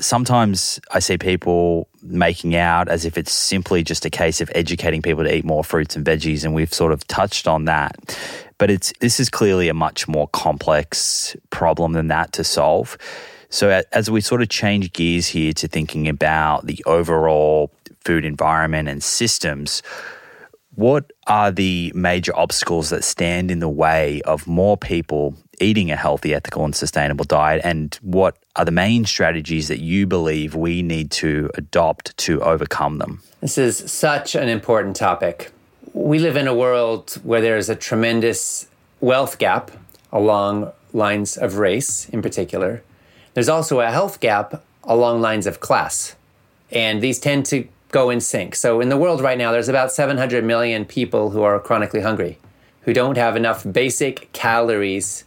sometimes I see people making out as if it's simply just a case of educating people to eat more fruits and veggies, and we've sort of touched on that. But it's this is clearly a much more complex problem than that to solve. So as we sort of change gears here to thinking about the overall food environment and systems, what are the major obstacles that stand in the way of more people eating a healthy, ethical, and sustainable diet? And what are the main strategies that you believe we need to adopt to overcome them? This is such an important topic. We live in a world where there's a tremendous wealth gap along lines of race in particular. There's also a health gap along lines of class. And these tend to go in sync. So in the world right now, there's about 700 million people who are chronically hungry, who don't have enough basic calories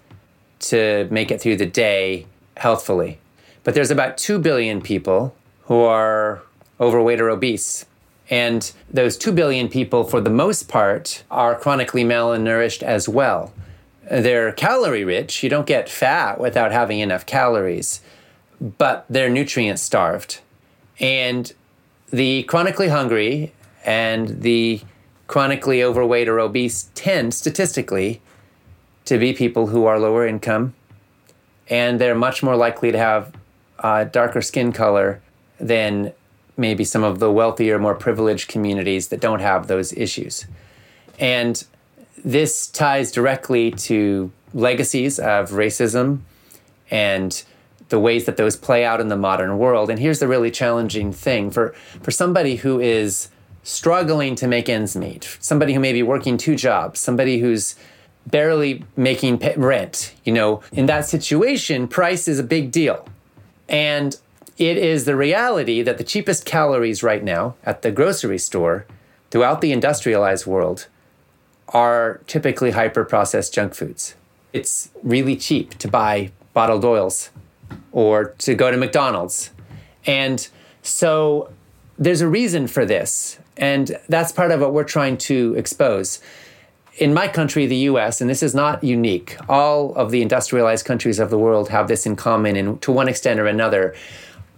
to make it through the day healthfully. But there's about 2 billion people who are overweight or obese. And those 2 billion people, for the most part, are chronically malnourished as well. They're calorie rich. You don't get fat without having enough calories, but they're nutrient starved. And the chronically hungry and the chronically overweight or obese tend statistically to be people who are lower income and they're much more likely to have uh, darker skin color than maybe some of the wealthier, more privileged communities that don't have those issues. And this ties directly to legacies of racism and the ways that those play out in the modern world. And here's the really challenging thing for, for somebody who is struggling to make ends meet, somebody who may be working two jobs, somebody who's barely making rent. You know, in that situation, price is a big deal. And it is the reality that the cheapest calories right now at the grocery store throughout the industrialized world are typically hyper processed junk foods. It's really cheap to buy bottled oils or to go to McDonald's. And so there's a reason for this. And that's part of what we're trying to expose in my country, the US, and this is not unique, all of the industrialized countries of the world have this in common, and to one extent or another,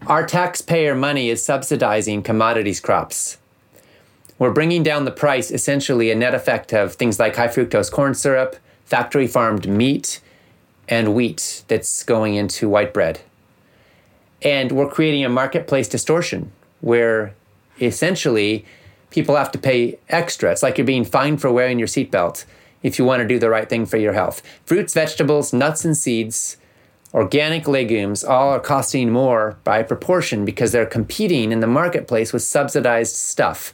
our taxpayer money is subsidizing commodities crops. We're bringing down the price, essentially, a net effect of things like high fructose corn syrup, factory farmed meat, and wheat that's going into white bread. And we're creating a marketplace distortion where essentially people have to pay extra. It's like you're being fined for wearing your seatbelt. if you want to do the right thing for your health. Fruits, vegetables, nuts, and seeds, organic legumes all are costing more by proportion because they're competing in the marketplace with subsidized stuff.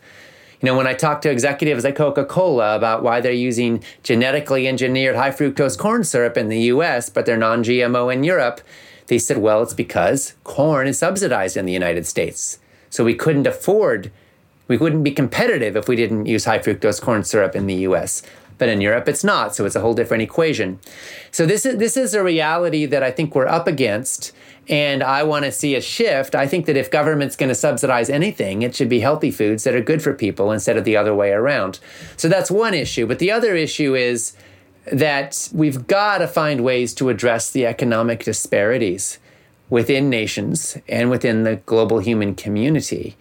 You know, when I talk to executives at Coca Cola about why they're using genetically engineered high fructose corn syrup in the US, but they're non GMO in Europe, they said, well, it's because corn is subsidized in the United States. So we couldn't afford, we wouldn't be competitive if we didn't use high fructose corn syrup in the US. But in Europe, it's not. So it's a whole different equation. So this is, this is a reality that I think we're up against. And I want to see a shift. I think that if government's going to subsidize anything, it should be healthy foods that are good for people instead of the other way around. So that's one issue. But the other issue is that we've got to find ways to address the economic disparities within nations and within the global human community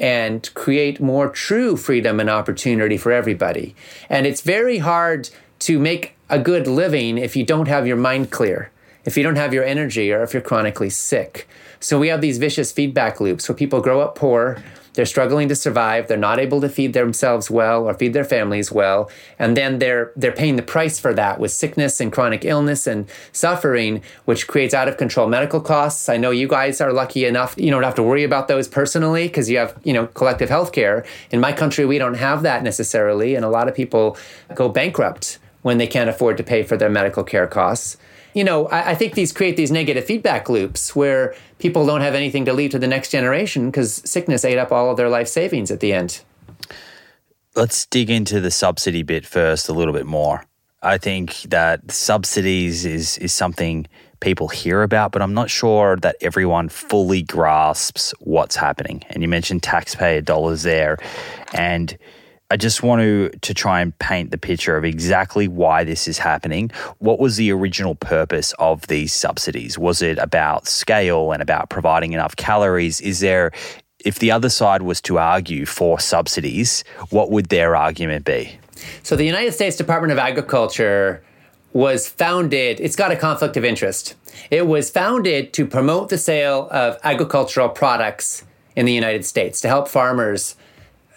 and create more true freedom and opportunity for everybody. And it's very hard to make a good living if you don't have your mind clear if you don't have your energy or if you're chronically sick. So we have these vicious feedback loops where people grow up poor, they're struggling to survive, they're not able to feed themselves well or feed their families well, and then they're they're paying the price for that with sickness and chronic illness and suffering, which creates out of control medical costs. I know you guys are lucky enough you don't have to worry about those personally because you have, you know, collective health care. In my country we don't have that necessarily, and a lot of people go bankrupt when they can't afford to pay for their medical care costs you know, I, I, think these create these negative feedback loops where people don't have anything to leave to the next generation because sickness ate up all of their life savings at the end. Let's dig into the subsidy bit first a little bit more. I think that subsidies is is something people hear about, but I'm not sure that everyone fully grasps what's happening. And you mentioned taxpayer dollars there, and I just want to to try and paint the picture of exactly why this is happening. What was the original purpose of these subsidies? Was it about scale and about providing enough calories? Is there if the other side was to argue for subsidies, what would their argument be? So the United States Department of Agriculture was founded, it's got a conflict of interest. It was founded to promote the sale of agricultural products in the United States to help farmers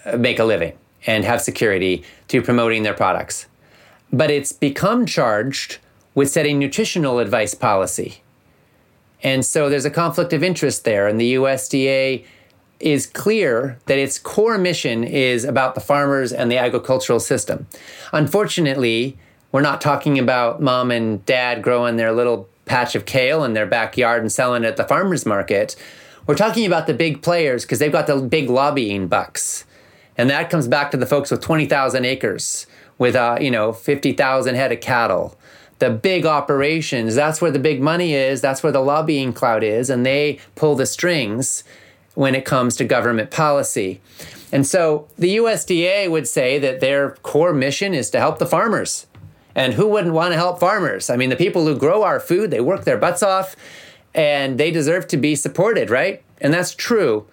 uh, make a living and have security to promoting their products. But it's become charged with setting nutritional advice policy. And so there's a conflict of interest there, and the USDA is clear that its core mission is about the farmers and the agricultural system. Unfortunately, we're not talking about mom and dad growing their little patch of kale in their backyard and selling it at the farmers market. We're talking about the big players because they've got the big lobbying bucks. And that comes back to the folks with 20,000 acres, with, uh, you know, 50,000 head of cattle. The big operations, that's where the big money is. That's where the lobbying cloud is. And they pull the strings when it comes to government policy. And so the USDA would say that their core mission is to help the farmers. And who wouldn't want to help farmers? I mean, the people who grow our food, they work their butts off and they deserve to be supported, right? And that's true.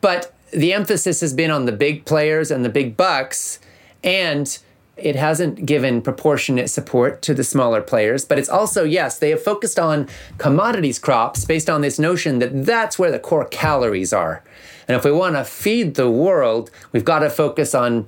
But the emphasis has been on the big players and the big bucks, and it hasn't given proportionate support to the smaller players. But it's also, yes, they have focused on commodities crops based on this notion that that's where the core calories are. And if we want to feed the world, we've got to focus on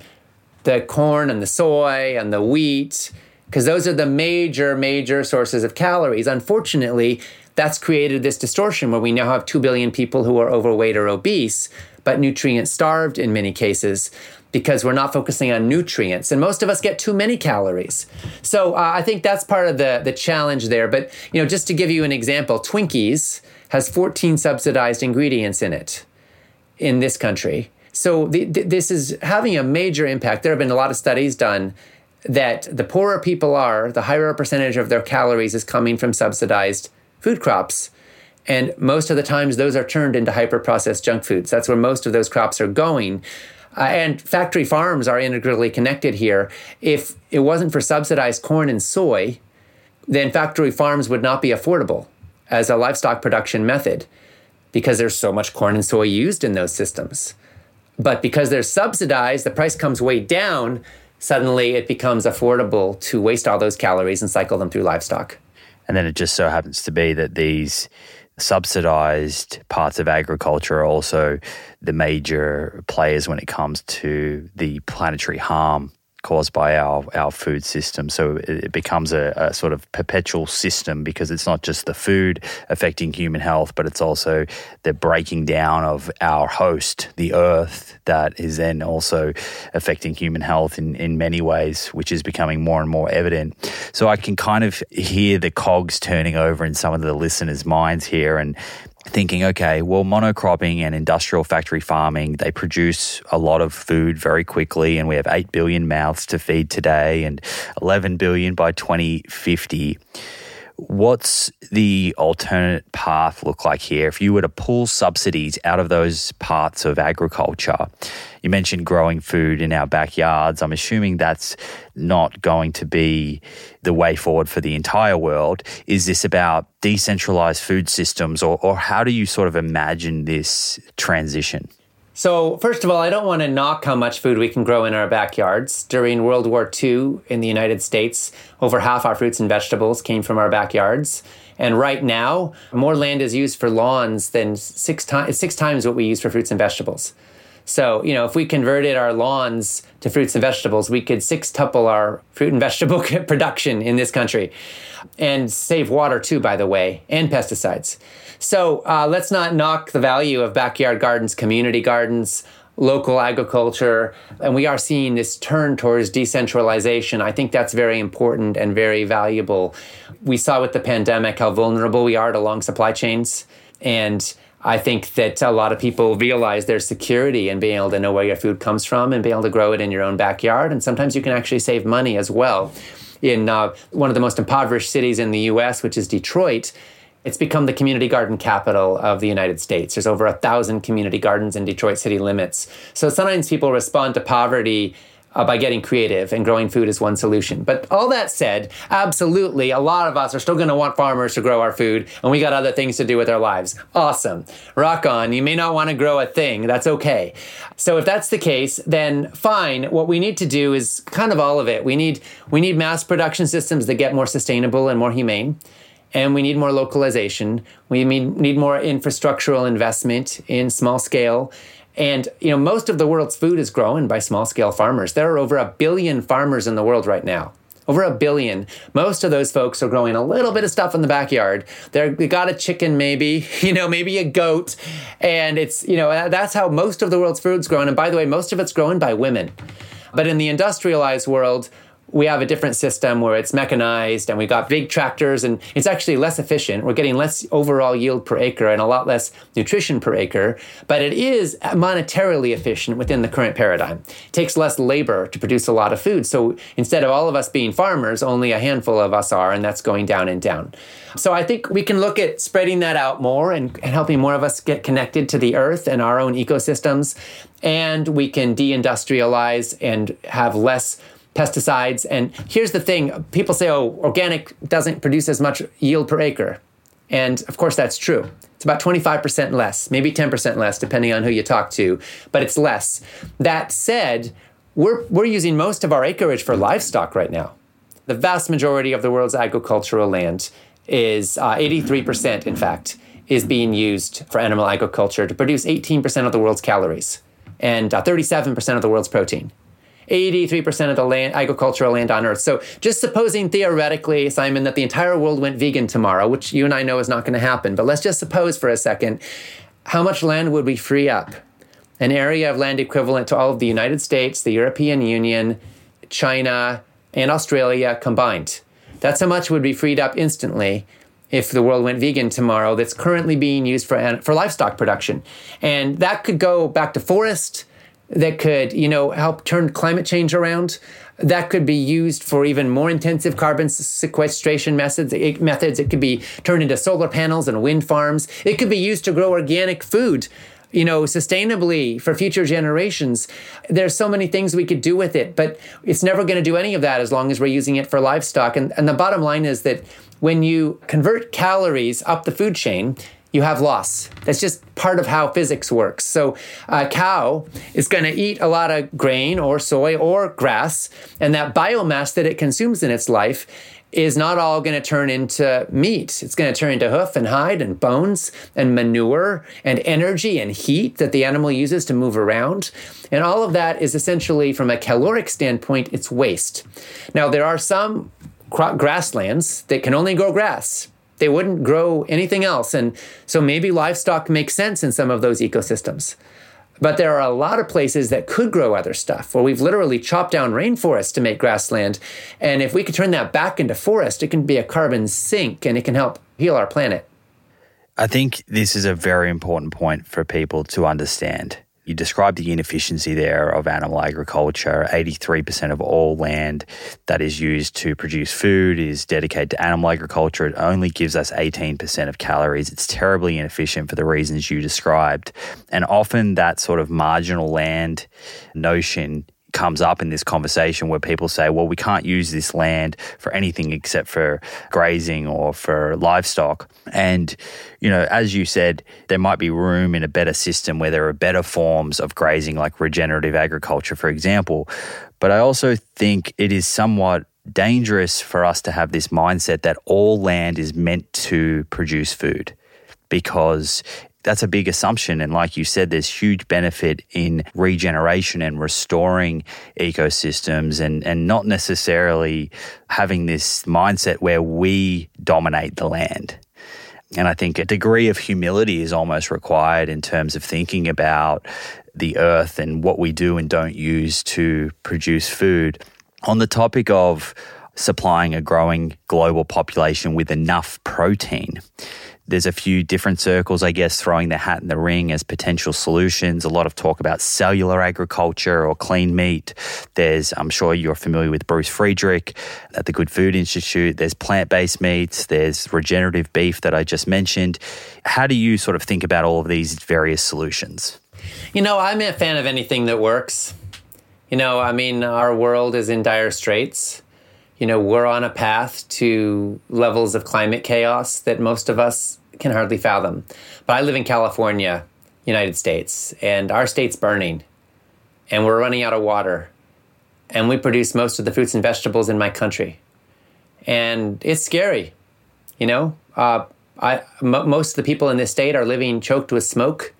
the corn and the soy and the wheat, because those are the major, major sources of calories. Unfortunately, that's created this distortion where we now have 2 billion people who are overweight or obese but nutrient starved in many cases because we're not focusing on nutrients. And most of us get too many calories. So uh, i think that's part of the, the challenge there. But you know just to give you an example twinkies has 14 subsidized ingredients in it in this country. So the, this is having a major impact. There have been a lot of studies done that the poorer people are the higher a percentage of their calories is coming from subsidized food crops and most of the times, those are turned into hyper processed junk foods. That's where most of those crops are going. Uh, and factory farms are integrally connected here. If it wasn't for subsidized corn and soy, then factory farms would not be affordable as a livestock production method because there's so much corn and soy used in those systems. But because they're subsidized, the price comes way down. Suddenly, it becomes affordable to waste all those calories and cycle them through livestock. And then it just so happens to be that these subsidized parts of agriculture are also the major players when it comes to the planetary harm caused by our, our food system. So it becomes a, a, sort of perpetual system because it's not just the food affecting human health, but it's also the breaking down of our host, the earth, that is then also affecting human health in, in many ways, which is becoming more and more evident. So I can kind of hear the cogs turning over in some of the listeners' minds here. And thinking, okay, well, monocropping and industrial factory farming, they produce a lot of food very quickly, and we have 8 billion mouths to feed today and 11 billion by 2050. What's the alternate path look like here? If you were to pull subsidies out of those parts of agriculture, you mentioned growing food in our backyards. I'm assuming that's not going to be the way forward for the entire world. Is this about decentralized food systems, or, or how do you sort of imagine this transition? So, first of all, I don't want to knock how much food we can grow in our backyards. During World War II in the United States, over half our fruits and vegetables came from our backyards. And right now, more land is used for lawns than six, times six times what we use for fruits and vegetables. So, you know, if we converted our lawns to fruits and vegetables, we could sextuple our fruit and vegetable *laughs* production in this country and save water too, by the way, and pesticides. So uh, let's not knock the value of backyard gardens, community gardens, local agriculture. And we are seeing this turn towards decentralization. I think that's very important and very valuable. We saw with the pandemic how vulnerable we are to long supply chains. And I think that a lot of people realize there's security in being able to know where your food comes from and being able to grow it in your own backyard. And sometimes you can actually save money as well. In uh, one of the most impoverished cities in the US, which is Detroit, it's become the community garden capital of the United States. There's over a thousand community gardens in Detroit city limits. So sometimes people respond to poverty uh, by getting creative, and growing food is one solution. But all that said, absolutely, a lot of us are still going to want farmers to grow our food, and we got other things to do with our lives. Awesome. Rock on. You may not want to grow a thing. That's okay. So if that's the case, then fine. What we need to do is kind of all of it. We need we need mass production systems that get more sustainable and more humane and we need more localization. We need more infrastructural investment in small scale and you know, most of the world's food is grown by small scale farmers. There are over a billion farmers in the world right now. Over a billion. Most of those folks are growing a little bit of stuff in the backyard. They're, they got a chicken, maybe, *laughs* you know, maybe a goat. And it's, you know, that's how most of the world's food's grown. And by the way, most of it's grown by women. But in the industrialized world, we have a different system where it's mechanized and we got big tractors and it's actually less efficient. We're getting less overall yield per acre and a lot less nutrition per acre, but it is monetarily efficient within the current paradigm. It takes less labor to produce a lot of food. So instead of all of us being farmers, only a handful of us are, and that's going down and down. So I think we can look at spreading that out more and, and helping more of us get connected to the earth and our own ecosystems. And we can deindustrialize and have less pesticides. And here's the thing people say, oh, organic doesn't produce as much yield per acre. And of course, that's true. It's about 25% less, maybe 10% less, depending on who you talk to, but it's less. That said, we're, we're using most of our acreage for livestock right now. The vast majority of the world's agricultural land is uh, 83%, in fact, is being used for animal agriculture to produce 18% of the world's calories and uh, 37% of the world's protein. 83% of the land, agricultural land on Earth. So just supposing theoretically, Simon, that the entire world went vegan tomorrow, which you and I know is not going to happen, but let's just suppose for a second, how much land would we free up? An area of land equivalent to all of the United States, the European Union, China, and Australia combined. That's how much would be freed up instantly if the world went vegan tomorrow that's currently being used for, for livestock production. And that could go back to forest, that could, you know, help turn climate change around. That could be used for even more intensive carbon sequestration methods. It, methods. It could be turned into solar panels and wind farms. It could be used to grow organic food you know, sustainably for future generations. There's so many things we could do with it, but it's never going to do any of that as long as we're using it for livestock. And, and the bottom line is that when you convert calories up the food chain, you have loss. That's just part of how physics works. So, a cow is going to eat a lot of grain or soy or grass, and that biomass that it consumes in its life is not all going to turn into meat. It's going to turn into hoof and hide and bones and manure and energy and heat that the animal uses to move around. And all of that is essentially, from a caloric standpoint, it's waste. Now, there are some grasslands that can only grow grass. They wouldn't grow anything else. And so maybe livestock makes sense in some of those ecosystems. But there are a lot of places that could grow other stuff where we've literally chopped down rainforests to make grassland. And if we could turn that back into forest, it can be a carbon sink and it can help heal our planet. I think this is a very important point for people to understand. You described the inefficiency there of animal agriculture. 83% of all land that is used to produce food is dedicated to animal agriculture. It only gives us 18% of calories. It's terribly inefficient for the reasons you described. And often that sort of marginal land notion comes up in this conversation where people say, well, we can't use this land for anything except for grazing or for livestock. And, you know, as you said, there might be room in a better system where there are better forms of grazing, like regenerative agriculture, for example. But I also think it is somewhat dangerous for us to have this mindset that all land is meant to produce food because that's a big assumption. And like you said, there's huge benefit in regeneration and restoring ecosystems and, and not necessarily having this mindset where we dominate the land. And I think a degree of humility is almost required in terms of thinking about the earth and what we do and don't use to produce food. On the topic of supplying a growing global population with enough protein, there's a few different circles, I guess, throwing their hat in the ring as potential solutions. A lot of talk about cellular agriculture or clean meat. There's, I'm sure you're familiar with Bruce Friedrich at the Good Food Institute. There's plant based meats. There's regenerative beef that I just mentioned. How do you sort of think about all of these various solutions? You know, I'm a fan of anything that works. You know, I mean, our world is in dire straits you know, we're on a path to levels of climate chaos that most of us can hardly fathom. But I live in California, United States, and our state's burning, and we're running out of water, and we produce most of the fruits and vegetables in my country, and it's scary. You know, uh, I, m- most of the people in this state are living choked with smoke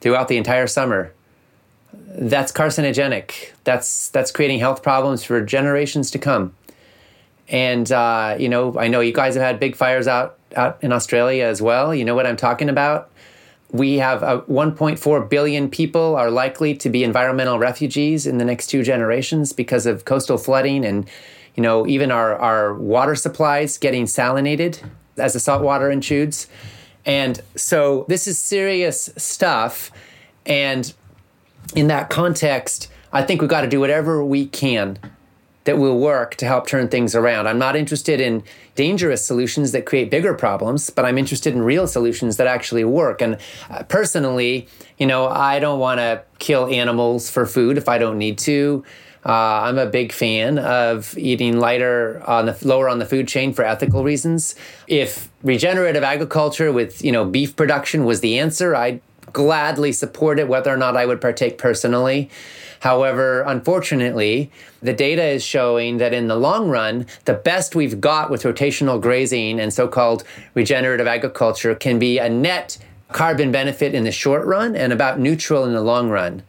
throughout the entire summer. That's carcinogenic. That's that's creating health problems for generations to come. And uh, you know, I know you guys have had big fires out out in Australia as well. You know what I'm talking about. We have uh, 1.4 billion people are likely to be environmental refugees in the next two generations because of coastal flooding and you know even our our water supplies getting salinated as the salt water intrudes. And so this is serious stuff. And in that context, I think we've got to do whatever we can that will work to help turn things around. I'm not interested in dangerous solutions that create bigger problems, but I'm interested in real solutions that actually work. And uh, personally, you know, I don't want to kill animals for food if I don't need to. Uh, I'm a big fan of eating lighter on the lower on the food chain for ethical reasons. If regenerative agriculture with you know beef production was the answer, I'd gladly support it, whether or not I would partake personally. However, unfortunately, the data is showing that in the long run, the best we've got with rotational grazing and so called regenerative agriculture can be a net carbon benefit in the short run and about neutral in the long run.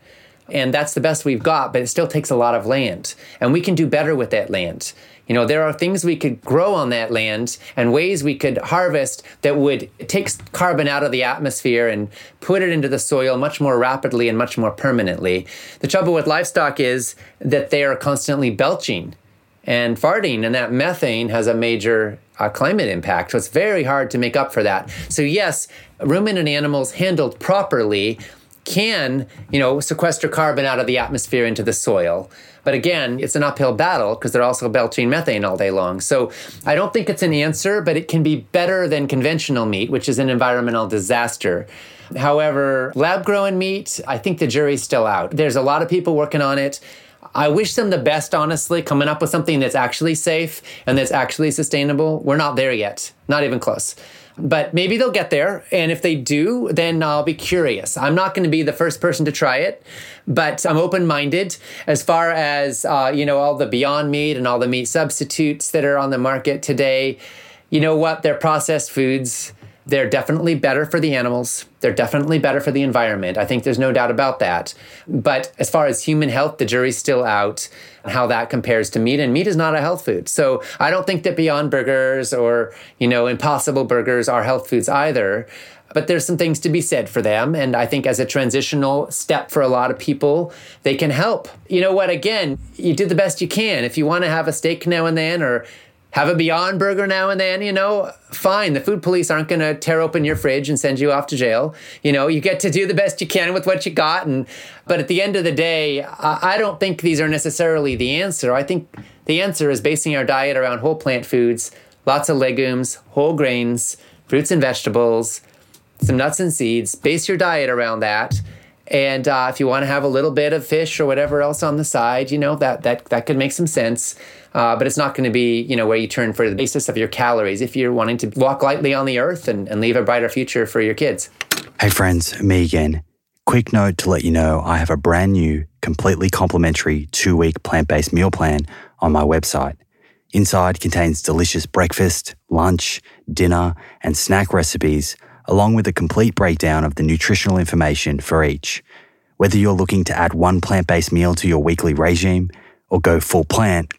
And that's the best we've got, but it still takes a lot of land. And we can do better with that land. You know, there are things we could grow on that land and ways we could harvest that would take carbon out of the atmosphere and put it into the soil much more rapidly and much more permanently. The trouble with livestock is that they are constantly belching and farting, and that methane has a major uh, climate impact. So it's very hard to make up for that. So, yes, ruminant animals handled properly can, you know, sequester carbon out of the atmosphere into the soil. But again, it's an uphill battle because they're also belching methane all day long. So I don't think it's an answer, but it can be better than conventional meat, which is an environmental disaster. However, lab grown meat, I think the jury's still out. There's a lot of people working on it. I wish them the best, honestly, coming up with something that's actually safe and that's actually sustainable. We're not there yet, not even close. But maybe they'll get there. And if they do, then I'll be curious. I'm not going to be the first person to try it, but I'm open minded as far as, uh, you know, all the Beyond Meat and all the meat substitutes that are on the market today. You know what? They're processed foods they're definitely better for the animals. They're definitely better for the environment. I think there's no doubt about that. But as far as human health, the jury's still out how that compares to meat. And meat is not a health food. So I don't think that Beyond Burgers or, you know, Impossible Burgers are health foods either. But there's some things to be said for them. And I think as a transitional step for a lot of people, they can help. You know what? Again, you do the best you can. If you want to have a steak now and then or have a Beyond Burger now and then, you know, fine. The food police aren't going to tear open your fridge and send you off to jail. You know, you get to do the best you can with what you got. And but at the end of the day, I, I don't think these are necessarily the answer. I think the answer is basing our diet around whole plant foods, lots of legumes, whole grains, fruits and vegetables, some nuts and seeds. Base your diet around that. And uh, if you want to have a little bit of fish or whatever else on the side, you know that that that could make some sense. Uh, but it's not going to be, you know, where you turn for the basis of your calories if you're wanting to walk lightly on the earth and, and leave a brighter future for your kids. Hey, friends, me again. Quick note to let you know I have a brand new, completely complimentary two week plant based meal plan on my website. Inside contains delicious breakfast, lunch, dinner, and snack recipes, along with a complete breakdown of the nutritional information for each. Whether you're looking to add one plant based meal to your weekly regime or go full plant,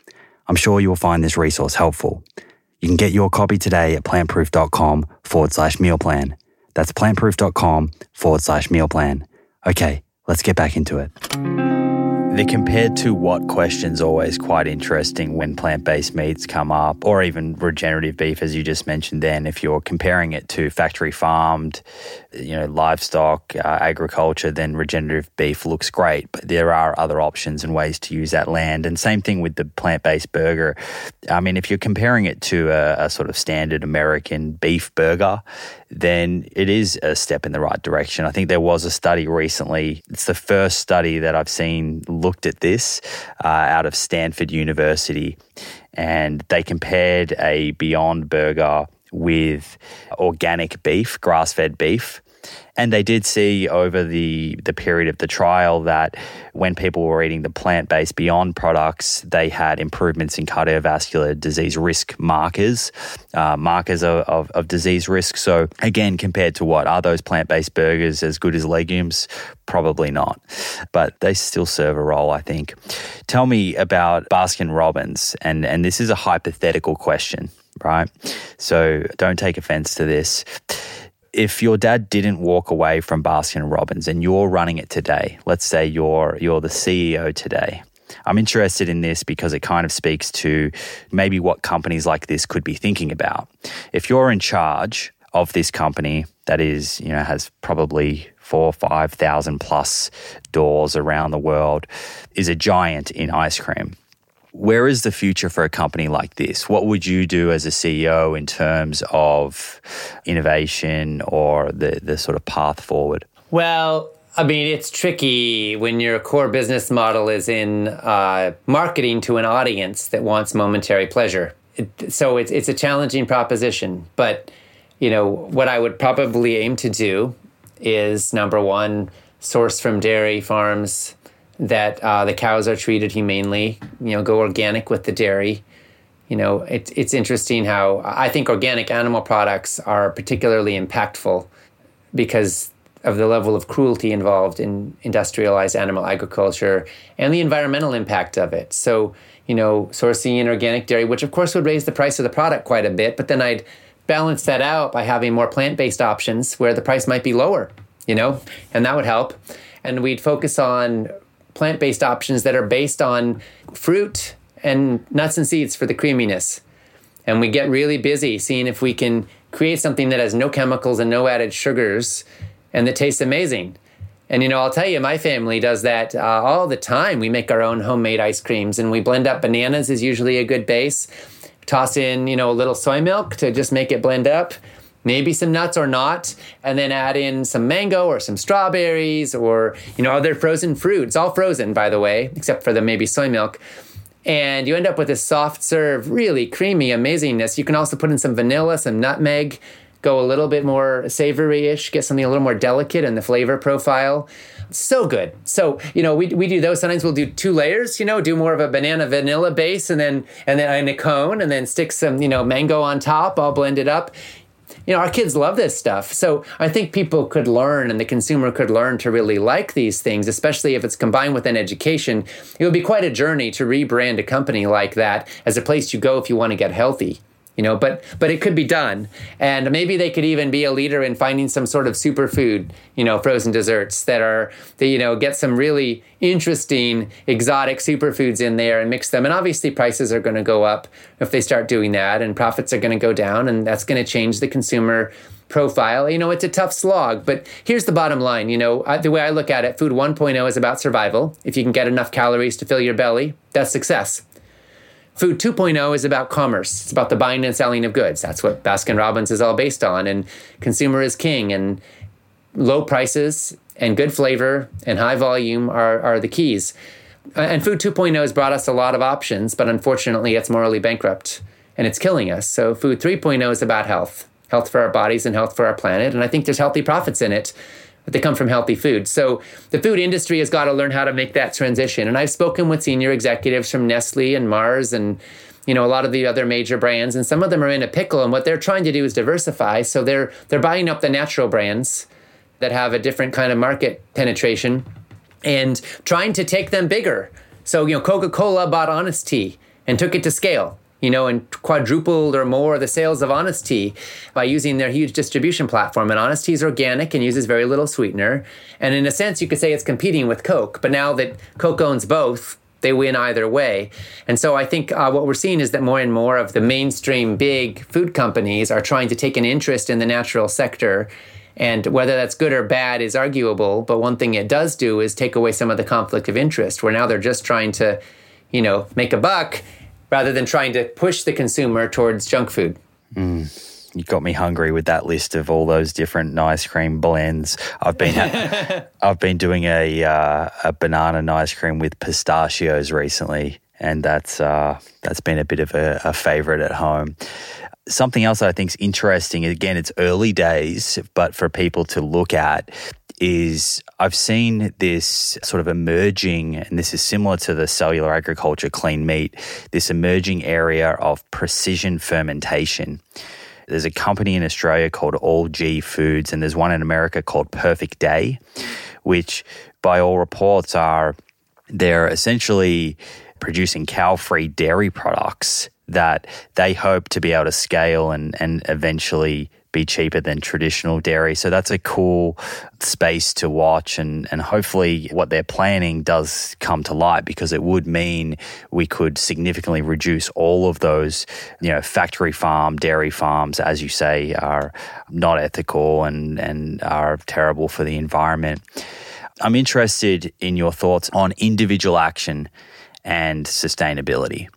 I'm sure you'll find this resource helpful. You can get your copy today at plantproof.com forward slash meal plan. That's plantproof.com forward slash meal plan. Okay, let's get back into it. The compared to what question's always quite interesting when plant based meats come up, or even regenerative beef, as you just mentioned. Then, if you're comparing it to factory farmed, you know, livestock, uh, agriculture, then regenerative beef looks great. But there are other options and ways to use that land. And same thing with the plant based burger. I mean, if you're comparing it to a, a sort of standard American beef burger, then it is a step in the right direction. I think there was a study recently. It's the first study that I've seen looked at this uh, out of Stanford University, and they compared a Beyond Burger with organic beef, grass fed beef. And they did see over the, the period of the trial that when people were eating the plant based Beyond products, they had improvements in cardiovascular disease risk markers, uh, markers of, of, of disease risk. So, again, compared to what? Are those plant based burgers as good as legumes? Probably not, but they still serve a role, I think. Tell me about Baskin Robbins, and, and this is a hypothetical question, right? So don't take offense to this if your dad didn't walk away from Baskin Robbins and you're running it today, let's say you're you're the CEO today. I'm interested in this because it kind of speaks to maybe what companies like this could be thinking about. If you're in charge of this company that is, you know, has probably four, or five thousand plus doors around the world, is a giant in ice cream where is the future for a company like this? What would you do as a CEO in terms of innovation or the, the sort of path forward? Well, I mean, it's tricky when your core business model is in uh, marketing to an audience that wants momentary pleasure. It, so it's, it's a challenging proposition. But, you know, what I would probably aim to do is number one, source from dairy farms that uh, the cows are treated humanely. You know, go organic with the dairy. You know, it's it's interesting how I think organic animal products are particularly impactful because of the level of cruelty involved in industrialized animal agriculture and the environmental impact of it. So, you know, sourcing in organic dairy, which of course would raise the price of the product quite a bit, but then I'd balance that out by having more plant based options where the price might be lower, you know, and that would help. And we'd focus on plant based options that are based on fruit and nuts and seeds for the creaminess. And we get really busy seeing if we can create something that has no chemicals and no added sugars and that tastes amazing. And you know, I'll tell you, my family does that uh, all the time. We make our own homemade ice creams and we blend up bananas is usually a good base. Toss in, you know, a little soy milk to just make it blend up maybe some nuts or not, and then add in some mango or some strawberries or, you know, other frozen fruit. It's all frozen, by the way, except for the maybe soy milk. And you end up with this soft serve, really creamy amazingness. You can also put in some vanilla, some nutmeg, go a little bit more savory ish, get something a little more delicate in the flavor profile. So good. So, you know, we, we do those. Sometimes we'll do two layers, you know, do more of a banana vanilla base and then, and then in a cone and then stick some, you know, mango on top, all blended up you know, our kids love this stuff. So I think people could learn and the consumer could learn to really like these things, especially if it's combined with an education. It would be quite a journey to rebrand a company like that as a place you go if you want to get healthy you know but but it could be done. And maybe they could even be a leader in finding some sort of superfood you know frozen desserts that are that you know get some really interesting exotic superfoods in there and mix them. And obviously prices are going to go up if they start doing that and profits are going to go down and that's going to change the consumer profile. You know it's a tough slog but here's the bottom line you know the way i look at it food 1.0 is about survival. If you can get enough calories to fill your belly that's success Food 2.0 is about commerce. It's about the buying and selling of goods. That's what Baskin Robbins is all based on. And consumer is king. And low prices and good flavor and high volume are, are the keys. And Food 2.0 has brought us a lot of options, but unfortunately, it's morally bankrupt and it's killing us. So, Food 3.0 is about health health for our bodies and health for our planet. And I think there's healthy profits in it but they come from healthy food. So the food industry has got to learn how to make that transition. And I've spoken with senior executives from Nestle and Mars and you know a lot of the other major brands and some of them are in a pickle and what they're trying to do is diversify so they're they're buying up the natural brands that have a different kind of market penetration and trying to take them bigger so you know coca-cola bought honest tea and took it to scale you know, and quadrupled or more the sales of Honest Tea by using their huge distribution platform. And Honest Tea is organic and uses very little sweetener. And in a sense, you could say it's competing with Coke. But now that Coke owns both, they win either way. And so I think uh, what we're seeing is that more and more of the mainstream big food companies are trying to take an interest in the natural sector. And whether that's good or bad is arguable. But one thing it does do is take away some of the conflict of interest, where now they're just trying to, you know, make a buck rather than trying to push the consumer towards junk food. Mm you got me hungry with that list of all those different ice cream blends. I've been ha- *laughs* I've been doing a uh, a banana ice cream with pistachios recently, and that's uh, that's been a bit of a, a favorite at home. Something else I think is interesting. Again, it's early days, but for people to look at is I've seen this sort of emerging, and this is similar to the cellular agriculture clean meat, this emerging area of precision fermentation. There's a company in Australia called All G Foods, and there's one in America called Perfect Day, which, by all reports, are they're essentially producing cow-free dairy products that they hope to be able to scale and and eventually be cheaper than traditional dairy. So that's a cool space to watch and, and hopefully what they're planning does come to light because it would mean we could significantly reduce all of those, you know, factory farm, dairy farms, as you say, are not ethical and, and are terrible for the environment. I'm interested in your thoughts on individual action and sustainability.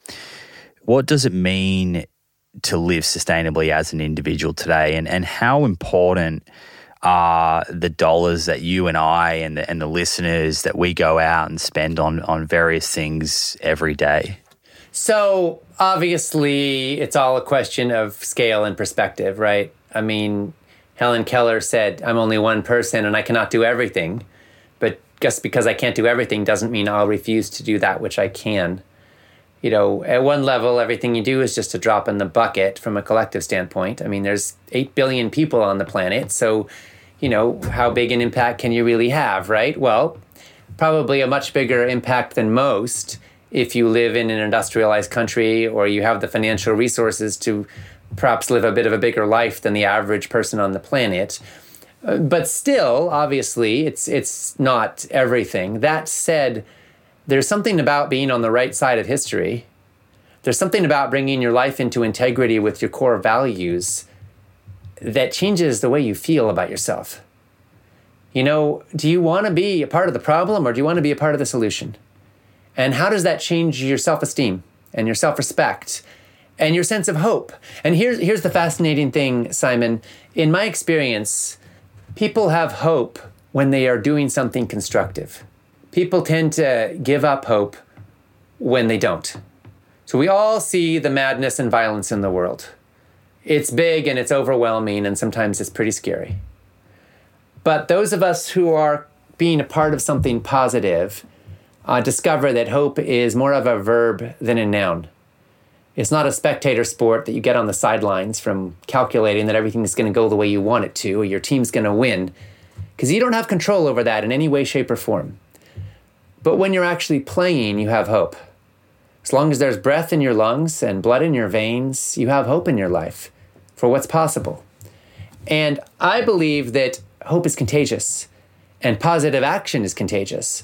What does it mean to live sustainably as an individual today and, and how important are the dollars that you and I and the, and the listeners that we go out and spend on, on various things every day? So, obviously, it's all a question of scale and perspective, right? I mean, Helen Keller said, I'm only one person and I cannot do everything. But just because I can't do everything doesn't mean I'll refuse to do that which I can you know, at one level, everything you do is just a drop in the bucket from a collective standpoint. I mean, there's 8 billion people on the planet. So, you know, how big an impact can you really have, right? Well, probably a much bigger impact than most if you live in an industrialized country or you have the financial resources to perhaps live a bit of a bigger life than the average person on the planet. Uh, but still, obviously, it's it's not everything. That said, there's something about being on the right side of history. There's something about bringing your life into integrity with your core values that changes the way you feel about yourself. You know, do you want to be a part of the problem or do you want to be a part of the solution? And how does that change your self esteem and your self respect and your sense of hope? And here's, here's the fascinating thing, Simon. In my experience, people have hope when they are doing something constructive people tend to give up hope when they don't. So we all see the madness and violence in the world. it's big and it's overwhelming, and sometimes it's pretty scary. But those of us who are being a part of something positive uh, discover that hope is more of a verb than a noun. It's not a spectator sport that you get on the sidelines from calculating that everything is going to go the way you want it to, or your team's going to win, because you don't have control over that in any way, shape, or form. But when you're actually playing, you have hope. As long as there's breath in your lungs and blood in your veins, you have hope in your life for what's possible. And I believe that hope is contagious and positive action is contagious.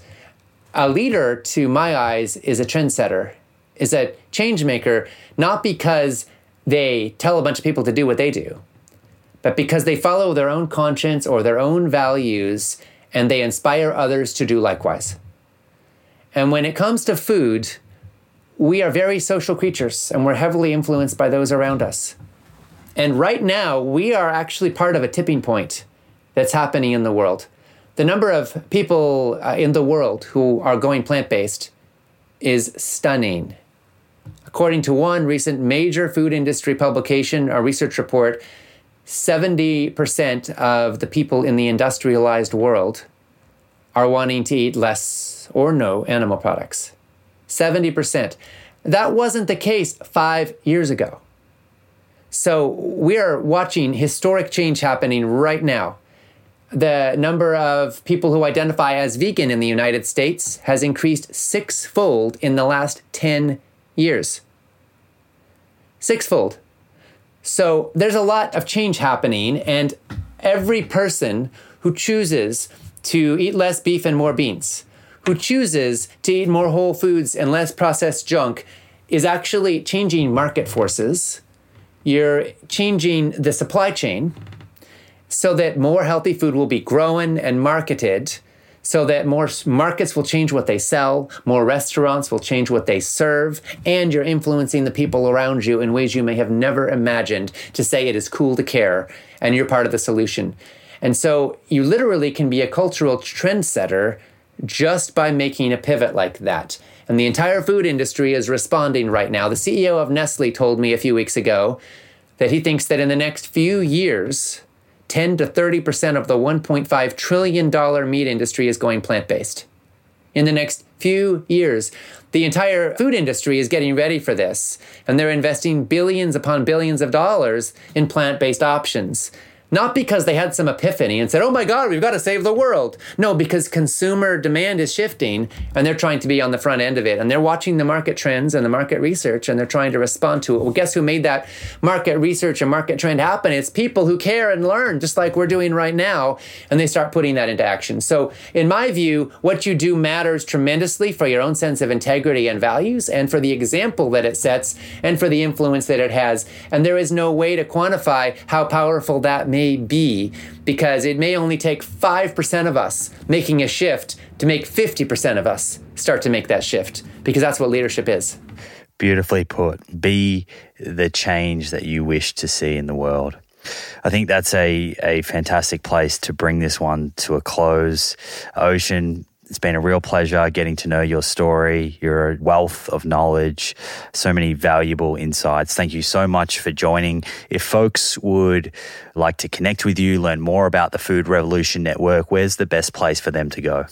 A leader, to my eyes, is a trendsetter, is a change maker, not because they tell a bunch of people to do what they do, but because they follow their own conscience or their own values and they inspire others to do likewise. And when it comes to food, we are very social creatures and we're heavily influenced by those around us. And right now, we are actually part of a tipping point that's happening in the world. The number of people uh, in the world who are going plant based is stunning. According to one recent major food industry publication, a research report, 70% of the people in the industrialized world are wanting to eat less or no animal products. 70%. That wasn't the case five years ago. So we are watching historic change happening right now. The number of people who identify as vegan in the United States has increased sixfold in the last 10 years. Sixfold. So there's a lot of change happening, and every person who chooses to eat less beef and more beans, who chooses to eat more whole foods and less processed junk, is actually changing market forces you're changing the supply chain so that more healthy food will be grown and marketed so that more markets will change what they sell, more restaurants will change what they serve, and you're influencing the people around you in ways you may have never imagined to say it is cool to care and you're part of the solution. And so you literally can be a cultural trendsetter just by making a pivot like that. And the entire food industry is responding right now. The CEO of Nestle told me a few weeks ago that he thinks that in the next few years, 10 to 30% of the $1.5 trillion meat industry is going plant based. In the next few years, the entire food industry is getting ready for this, and they're investing billions upon billions of dollars in plant based options. Not because they had some epiphany and said, oh my God, we've got to save the world. No, because consumer demand is shifting and they're trying to be on the front end of it. And they're watching the market trends and the market research and they're trying to respond to it. Well, guess who made that market research and market trend happen? It's people who care and learn, just like we're doing right now. And they start putting that into action. So, in my view, what you do matters tremendously for your own sense of integrity and values and for the example that it sets and for the influence that it has. And there is no way to quantify how powerful that may be because it may only take 5% of us making a shift to make 50% of us start to make that shift because that's what leadership is. Beautifully put. Be the change that you wish to see in the world. I think that's a, a fantastic place to bring this one to a close. Ocean, it's been a real pleasure getting to know your story, your wealth of knowledge, so many valuable insights. Thank you so much for joining. If folks would like to connect with you, learn more about the Food Revolution Network, where's the best place for them to go?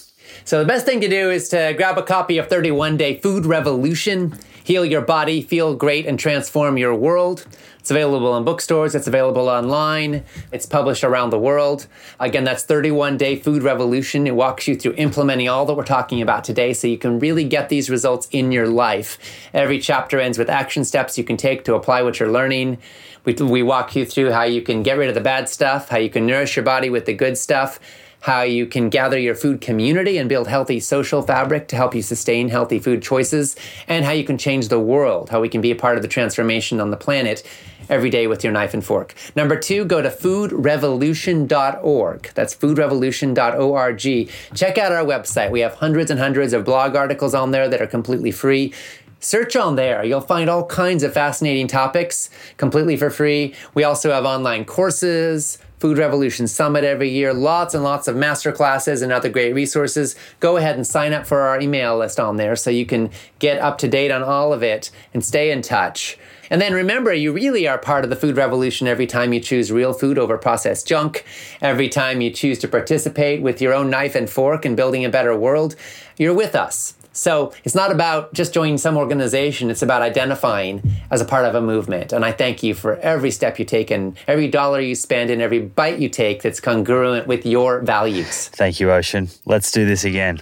So, the best thing to do is to grab a copy of 31 Day Food Revolution, heal your body, feel great, and transform your world. It's available in bookstores, it's available online, it's published around the world. Again, that's 31 Day Food Revolution. It walks you through implementing all that we're talking about today so you can really get these results in your life. Every chapter ends with action steps you can take to apply what you're learning. We, we walk you through how you can get rid of the bad stuff, how you can nourish your body with the good stuff how you can gather your food community and build healthy social fabric to help you sustain healthy food choices, and how you can change the world, how we can be a part of the transformation on the planet every day with your knife and fork. Number two, go to foodrevolution.org. That's foodrevolution.org. Check out our website. We have hundreds and hundreds of blog articles on there that are completely free. Search on there. You'll find all kinds of fascinating topics completely for free. We also have online courses, Food Revolution Summit every year, lots and lots of master classes and other great resources. Go ahead and sign up for our email list on there so you can get up to date on all of it and stay in touch. And then remember, you really are part of the food revolution every time you choose real food over processed junk, every time you choose to participate with your own knife and fork in building a better world. You're with us. So it's not about just joining some organization, it's about identifying as a part of a movement. And I thank you for every step you take and every dollar you spend and every bite you take that's congruent with your values. Thank you, Ocean. Let's do this again.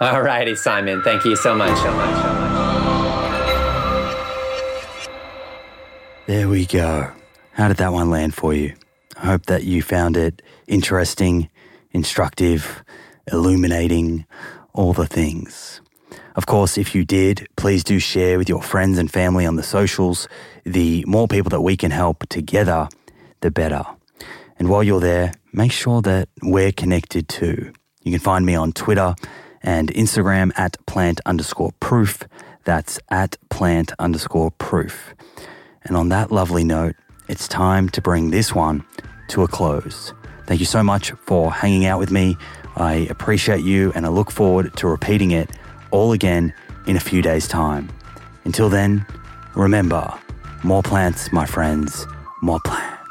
All righty, Simon. Thank you so much, so much, so much. There we go. How did that one land for you? I hope that you found it interesting, instructive, illuminating, all the things. Of course, if you did, please do share with your friends and family on the socials. The more people that we can help together, the better. And while you're there, make sure that we're connected too. You can find me on Twitter and Instagram at plant underscore proof. That's at plant underscore proof. And on that lovely note, it's time to bring this one to a close. Thank you so much for hanging out with me. I appreciate you and I look forward to repeating it all again in a few days' time. Until then, remember more plants, my friends, more plants.